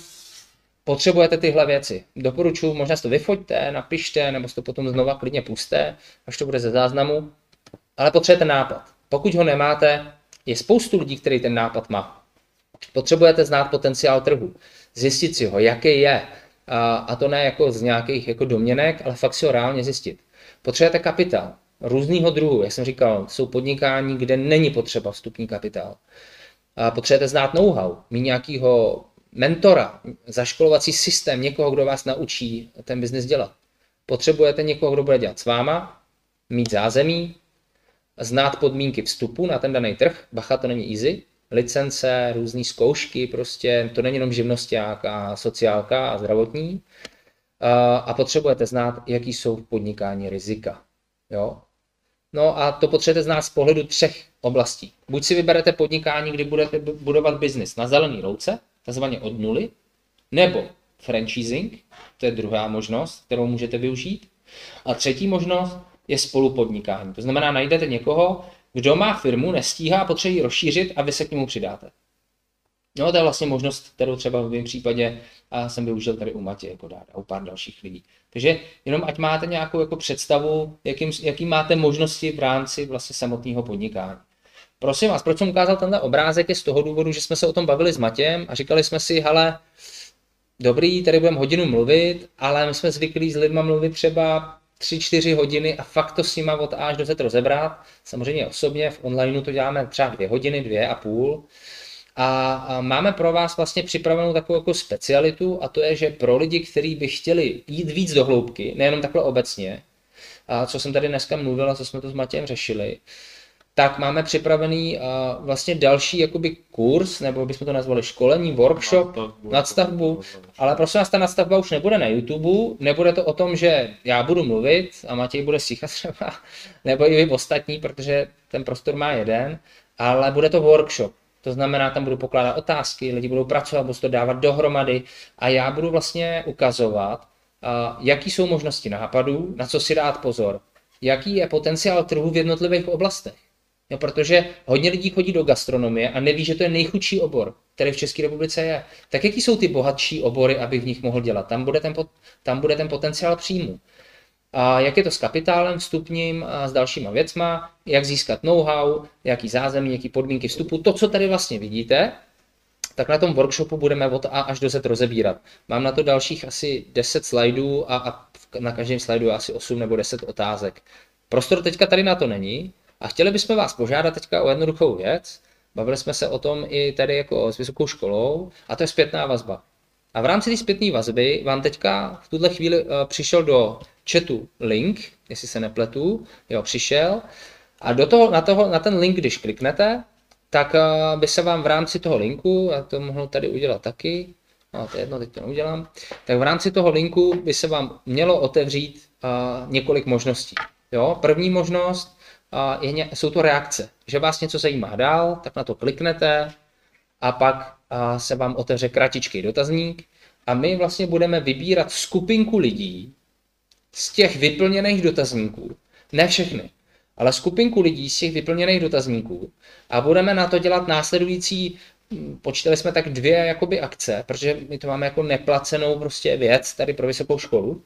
potřebujete tyhle věci. Doporučuji, možná si to vyfoďte, napište, nebo si to potom znova klidně puste, až to bude ze záznamu ale potřebujete nápad. Pokud ho nemáte, je spoustu lidí, který ten nápad má. Potřebujete znát potenciál trhu, zjistit si ho, jaký je, a, to ne jako z nějakých jako domněnek, ale fakt si ho reálně zjistit. Potřebujete kapitál, různýho druhu, jak jsem říkal, jsou podnikání, kde není potřeba vstupní kapitál. Potřebujete znát know-how, mít nějakého mentora, zaškolovací systém, někoho, kdo vás naučí ten biznis dělat. Potřebujete někoho, kdo bude dělat s váma, mít zázemí, znát podmínky vstupu na ten daný trh, bacha, to není easy, licence, různé zkoušky, prostě to není jenom živnosták a sociálka a zdravotní. A potřebujete znát, jaký jsou v podnikání rizika. Jo? No a to potřebujete znát z pohledu třech oblastí. Buď si vyberete podnikání, kdy budete budovat biznis na zelený louce, takzvaně od nuly, nebo franchising, to je druhá možnost, kterou můžete využít. A třetí možnost, je spolupodnikání. To znamená, najdete někoho, kdo má firmu, nestíhá, potřebuje ji rozšířit a vy se k němu přidáte. No, to je vlastně možnost, kterou třeba v mém případě a jsem využil tady u Matě jako dát a u pár dalších lidí. Takže jenom ať máte nějakou jako představu, jakým, jaký máte možnosti v rámci vlastně samotného podnikání. Prosím vás, proč jsem ukázal tenhle obrázek, je z toho důvodu, že jsme se o tom bavili s Matěm a říkali jsme si, hele, dobrý, tady budeme hodinu mluvit, ale my jsme zvyklí s lidmi mluvit třeba 3-4 hodiny a fakt to s nima od A až do Z rozebrat. Samozřejmě osobně v onlineu to děláme třeba dvě hodiny, dvě a půl. A máme pro vás vlastně připravenou takovou jako specialitu a to je, že pro lidi, kteří by chtěli jít víc do hloubky, nejenom takhle obecně, a co jsem tady dneska mluvil a co jsme to s Matějem řešili, tak máme připravený uh, vlastně další jakoby kurz, nebo bychom to nazvali školení, workshop, nadstavbu, nadstavbu ale prosím vás, ta nadstavba už nebude na YouTube, nebude to o tom, že já budu mluvit a Matěj bude stíchat třeba, nebo i vy ostatní, protože ten prostor má jeden, ale bude to workshop. To znamená, tam budu pokládat otázky, lidi budou pracovat, budu to dávat dohromady a já budu vlastně ukazovat, uh, jaký jsou možnosti nápadů, na co si dát pozor, jaký je potenciál trhu v jednotlivých oblastech. Jo, protože hodně lidí chodí do gastronomie a neví, že to je nejchudší obor, který v České republice je. Tak jaký jsou ty bohatší obory, aby v nich mohl dělat? Tam bude ten, tam bude ten potenciál příjmu. A jak je to s kapitálem vstupním a s dalšíma věcma, jak získat know-how, jaký zázemí, jaký podmínky vstupu, to, co tady vlastně vidíte, tak na tom workshopu budeme od A až do Z rozebírat. Mám na to dalších asi 10 slajdů a, a na každém slajdu asi 8 nebo 10 otázek. Prostor teďka tady na to není, a chtěli bychom vás požádat teďka o jednoduchou věc. Bavili jsme se o tom i tady jako s vysokou školou a to je zpětná vazba. A v rámci té zpětné vazby vám teďka v tuhle chvíli uh, přišel do chatu link, jestli se nepletu, jo, přišel. A do toho, na, toho, na ten link, když kliknete, tak uh, by se vám v rámci toho linku, a to mohu tady udělat taky, no to je jedno, teď to neudělám, tak v rámci toho linku by se vám mělo otevřít uh, několik možností. Jo? První možnost je, jsou to reakce. Že vás něco zajímá dál, tak na to kliknete a pak se vám otevře kratičký dotazník a my vlastně budeme vybírat skupinku lidí z těch vyplněných dotazníků. Ne všechny, ale skupinku lidí z těch vyplněných dotazníků a budeme na to dělat následující hm, počítali jsme tak dvě jakoby akce, protože my to máme jako neplacenou prostě věc tady pro vysokou školu,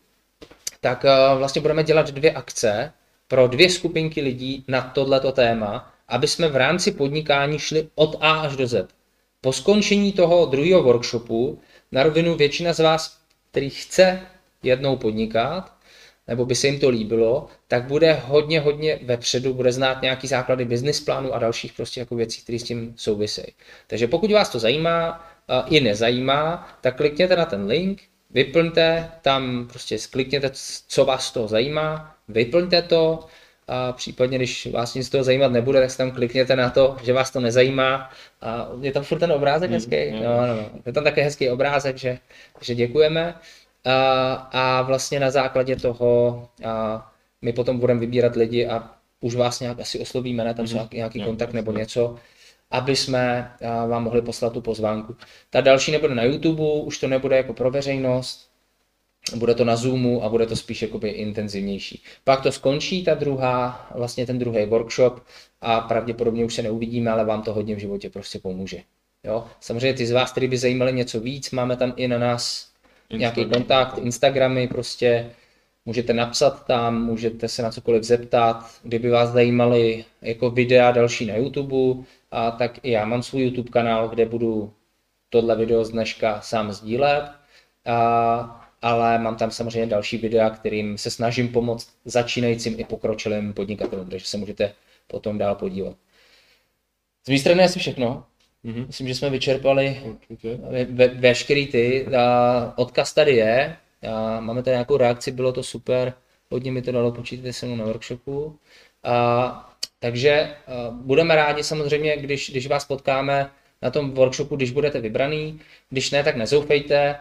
tak vlastně budeme dělat dvě akce, pro dvě skupinky lidí na tohleto téma, aby jsme v rámci podnikání šli od A až do Z. Po skončení toho druhého workshopu, na rovinu většina z vás, který chce jednou podnikat, nebo by se jim to líbilo, tak bude hodně, hodně vepředu, bude znát nějaký základy business plánu a dalších prostě jako věcí, které s tím souvisejí. Takže pokud vás to zajímá i nezajímá, tak klikněte na ten link, vyplňte, tam prostě klikněte, co vás toho zajímá, vyplňte to, a případně, když vás nic z toho zajímat nebude, tak si tam klikněte na to, že vás to nezajímá. A je tam furt ten obrázek mm, hezký? Mm, no, no, no. Je tam také hezký obrázek, že, že děkujeme. A, a vlastně na základě toho a my potom budeme vybírat lidi a už vás nějak asi oslovíme, ne? tam mm, nějaký kontakt nebo něco, aby jsme vám mohli poslat tu pozvánku. Ta další nebude na YouTube, už to nebude jako pro veřejnost, bude to na Zoomu a bude to spíš jakoby intenzivnější. Pak to skončí, ta druhá, vlastně ten druhý workshop a pravděpodobně už se neuvidíme, ale vám to hodně v životě prostě pomůže. Jo? Samozřejmě ty z vás, který by zajímali něco víc, máme tam i na nás Instagram. nějaký kontakt, Instagramy prostě, můžete napsat tam, můžete se na cokoliv zeptat, kdyby vás zajímaly jako videa další na YouTube, a tak i já mám svůj YouTube kanál, kde budu tohle video z dneška sám sdílet. A ale mám tam samozřejmě další videa, kterým se snažím pomoct začínajícím i pokročilým podnikatelům, takže se můžete potom dál podívat. Z mé strany asi všechno. Mm-hmm. Myslím, že jsme vyčerpali ve, veškerý ty. A odkaz tady je. A máme tady nějakou reakci, bylo to super. Hodně mi to dalo, počítejte se mnou na workshopu. A, takže a, budeme rádi samozřejmě, když, když vás potkáme na tom workshopu, když budete vybraný. Když ne, tak nezoufejte.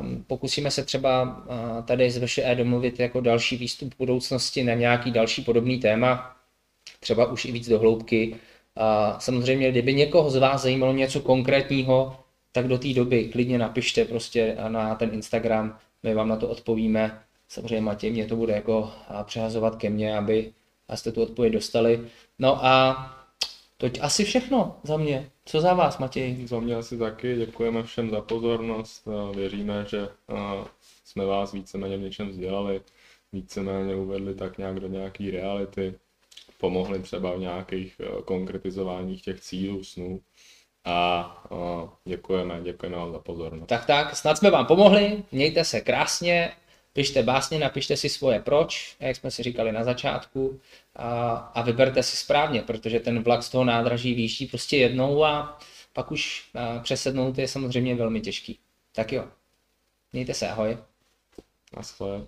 Um, pokusíme se třeba uh, tady z VŠE domluvit jako další výstup budoucnosti na nějaký další podobný téma, třeba už i víc do hloubky. A samozřejmě, kdyby někoho z vás zajímalo něco konkrétního, tak do té doby klidně napište prostě na ten Instagram, my vám na to odpovíme. Samozřejmě Matěj mě to bude jako přehazovat ke mně, aby jste tu odpověď dostali. No a Toť asi všechno za mě. Co za vás, Matěj? Za mě asi taky děkujeme všem za pozornost. Věříme, že jsme vás víceméně v něčem vzdělali, víceméně uvedli tak nějak do nějaký reality, pomohli třeba v nějakých eh, konkretizováních těch cílů, snů. A a děkujeme, děkujeme vám za pozornost. Tak tak, snad jsme vám pomohli, mějte se krásně, pište básně, napište si svoje proč, jak jsme si říkali na začátku, a, a vyberte si správně, protože ten vlak z toho nádraží výjíždí prostě jednou a pak už a, přesednout je samozřejmě velmi těžký. Tak jo, mějte se, ahoj. Naschle.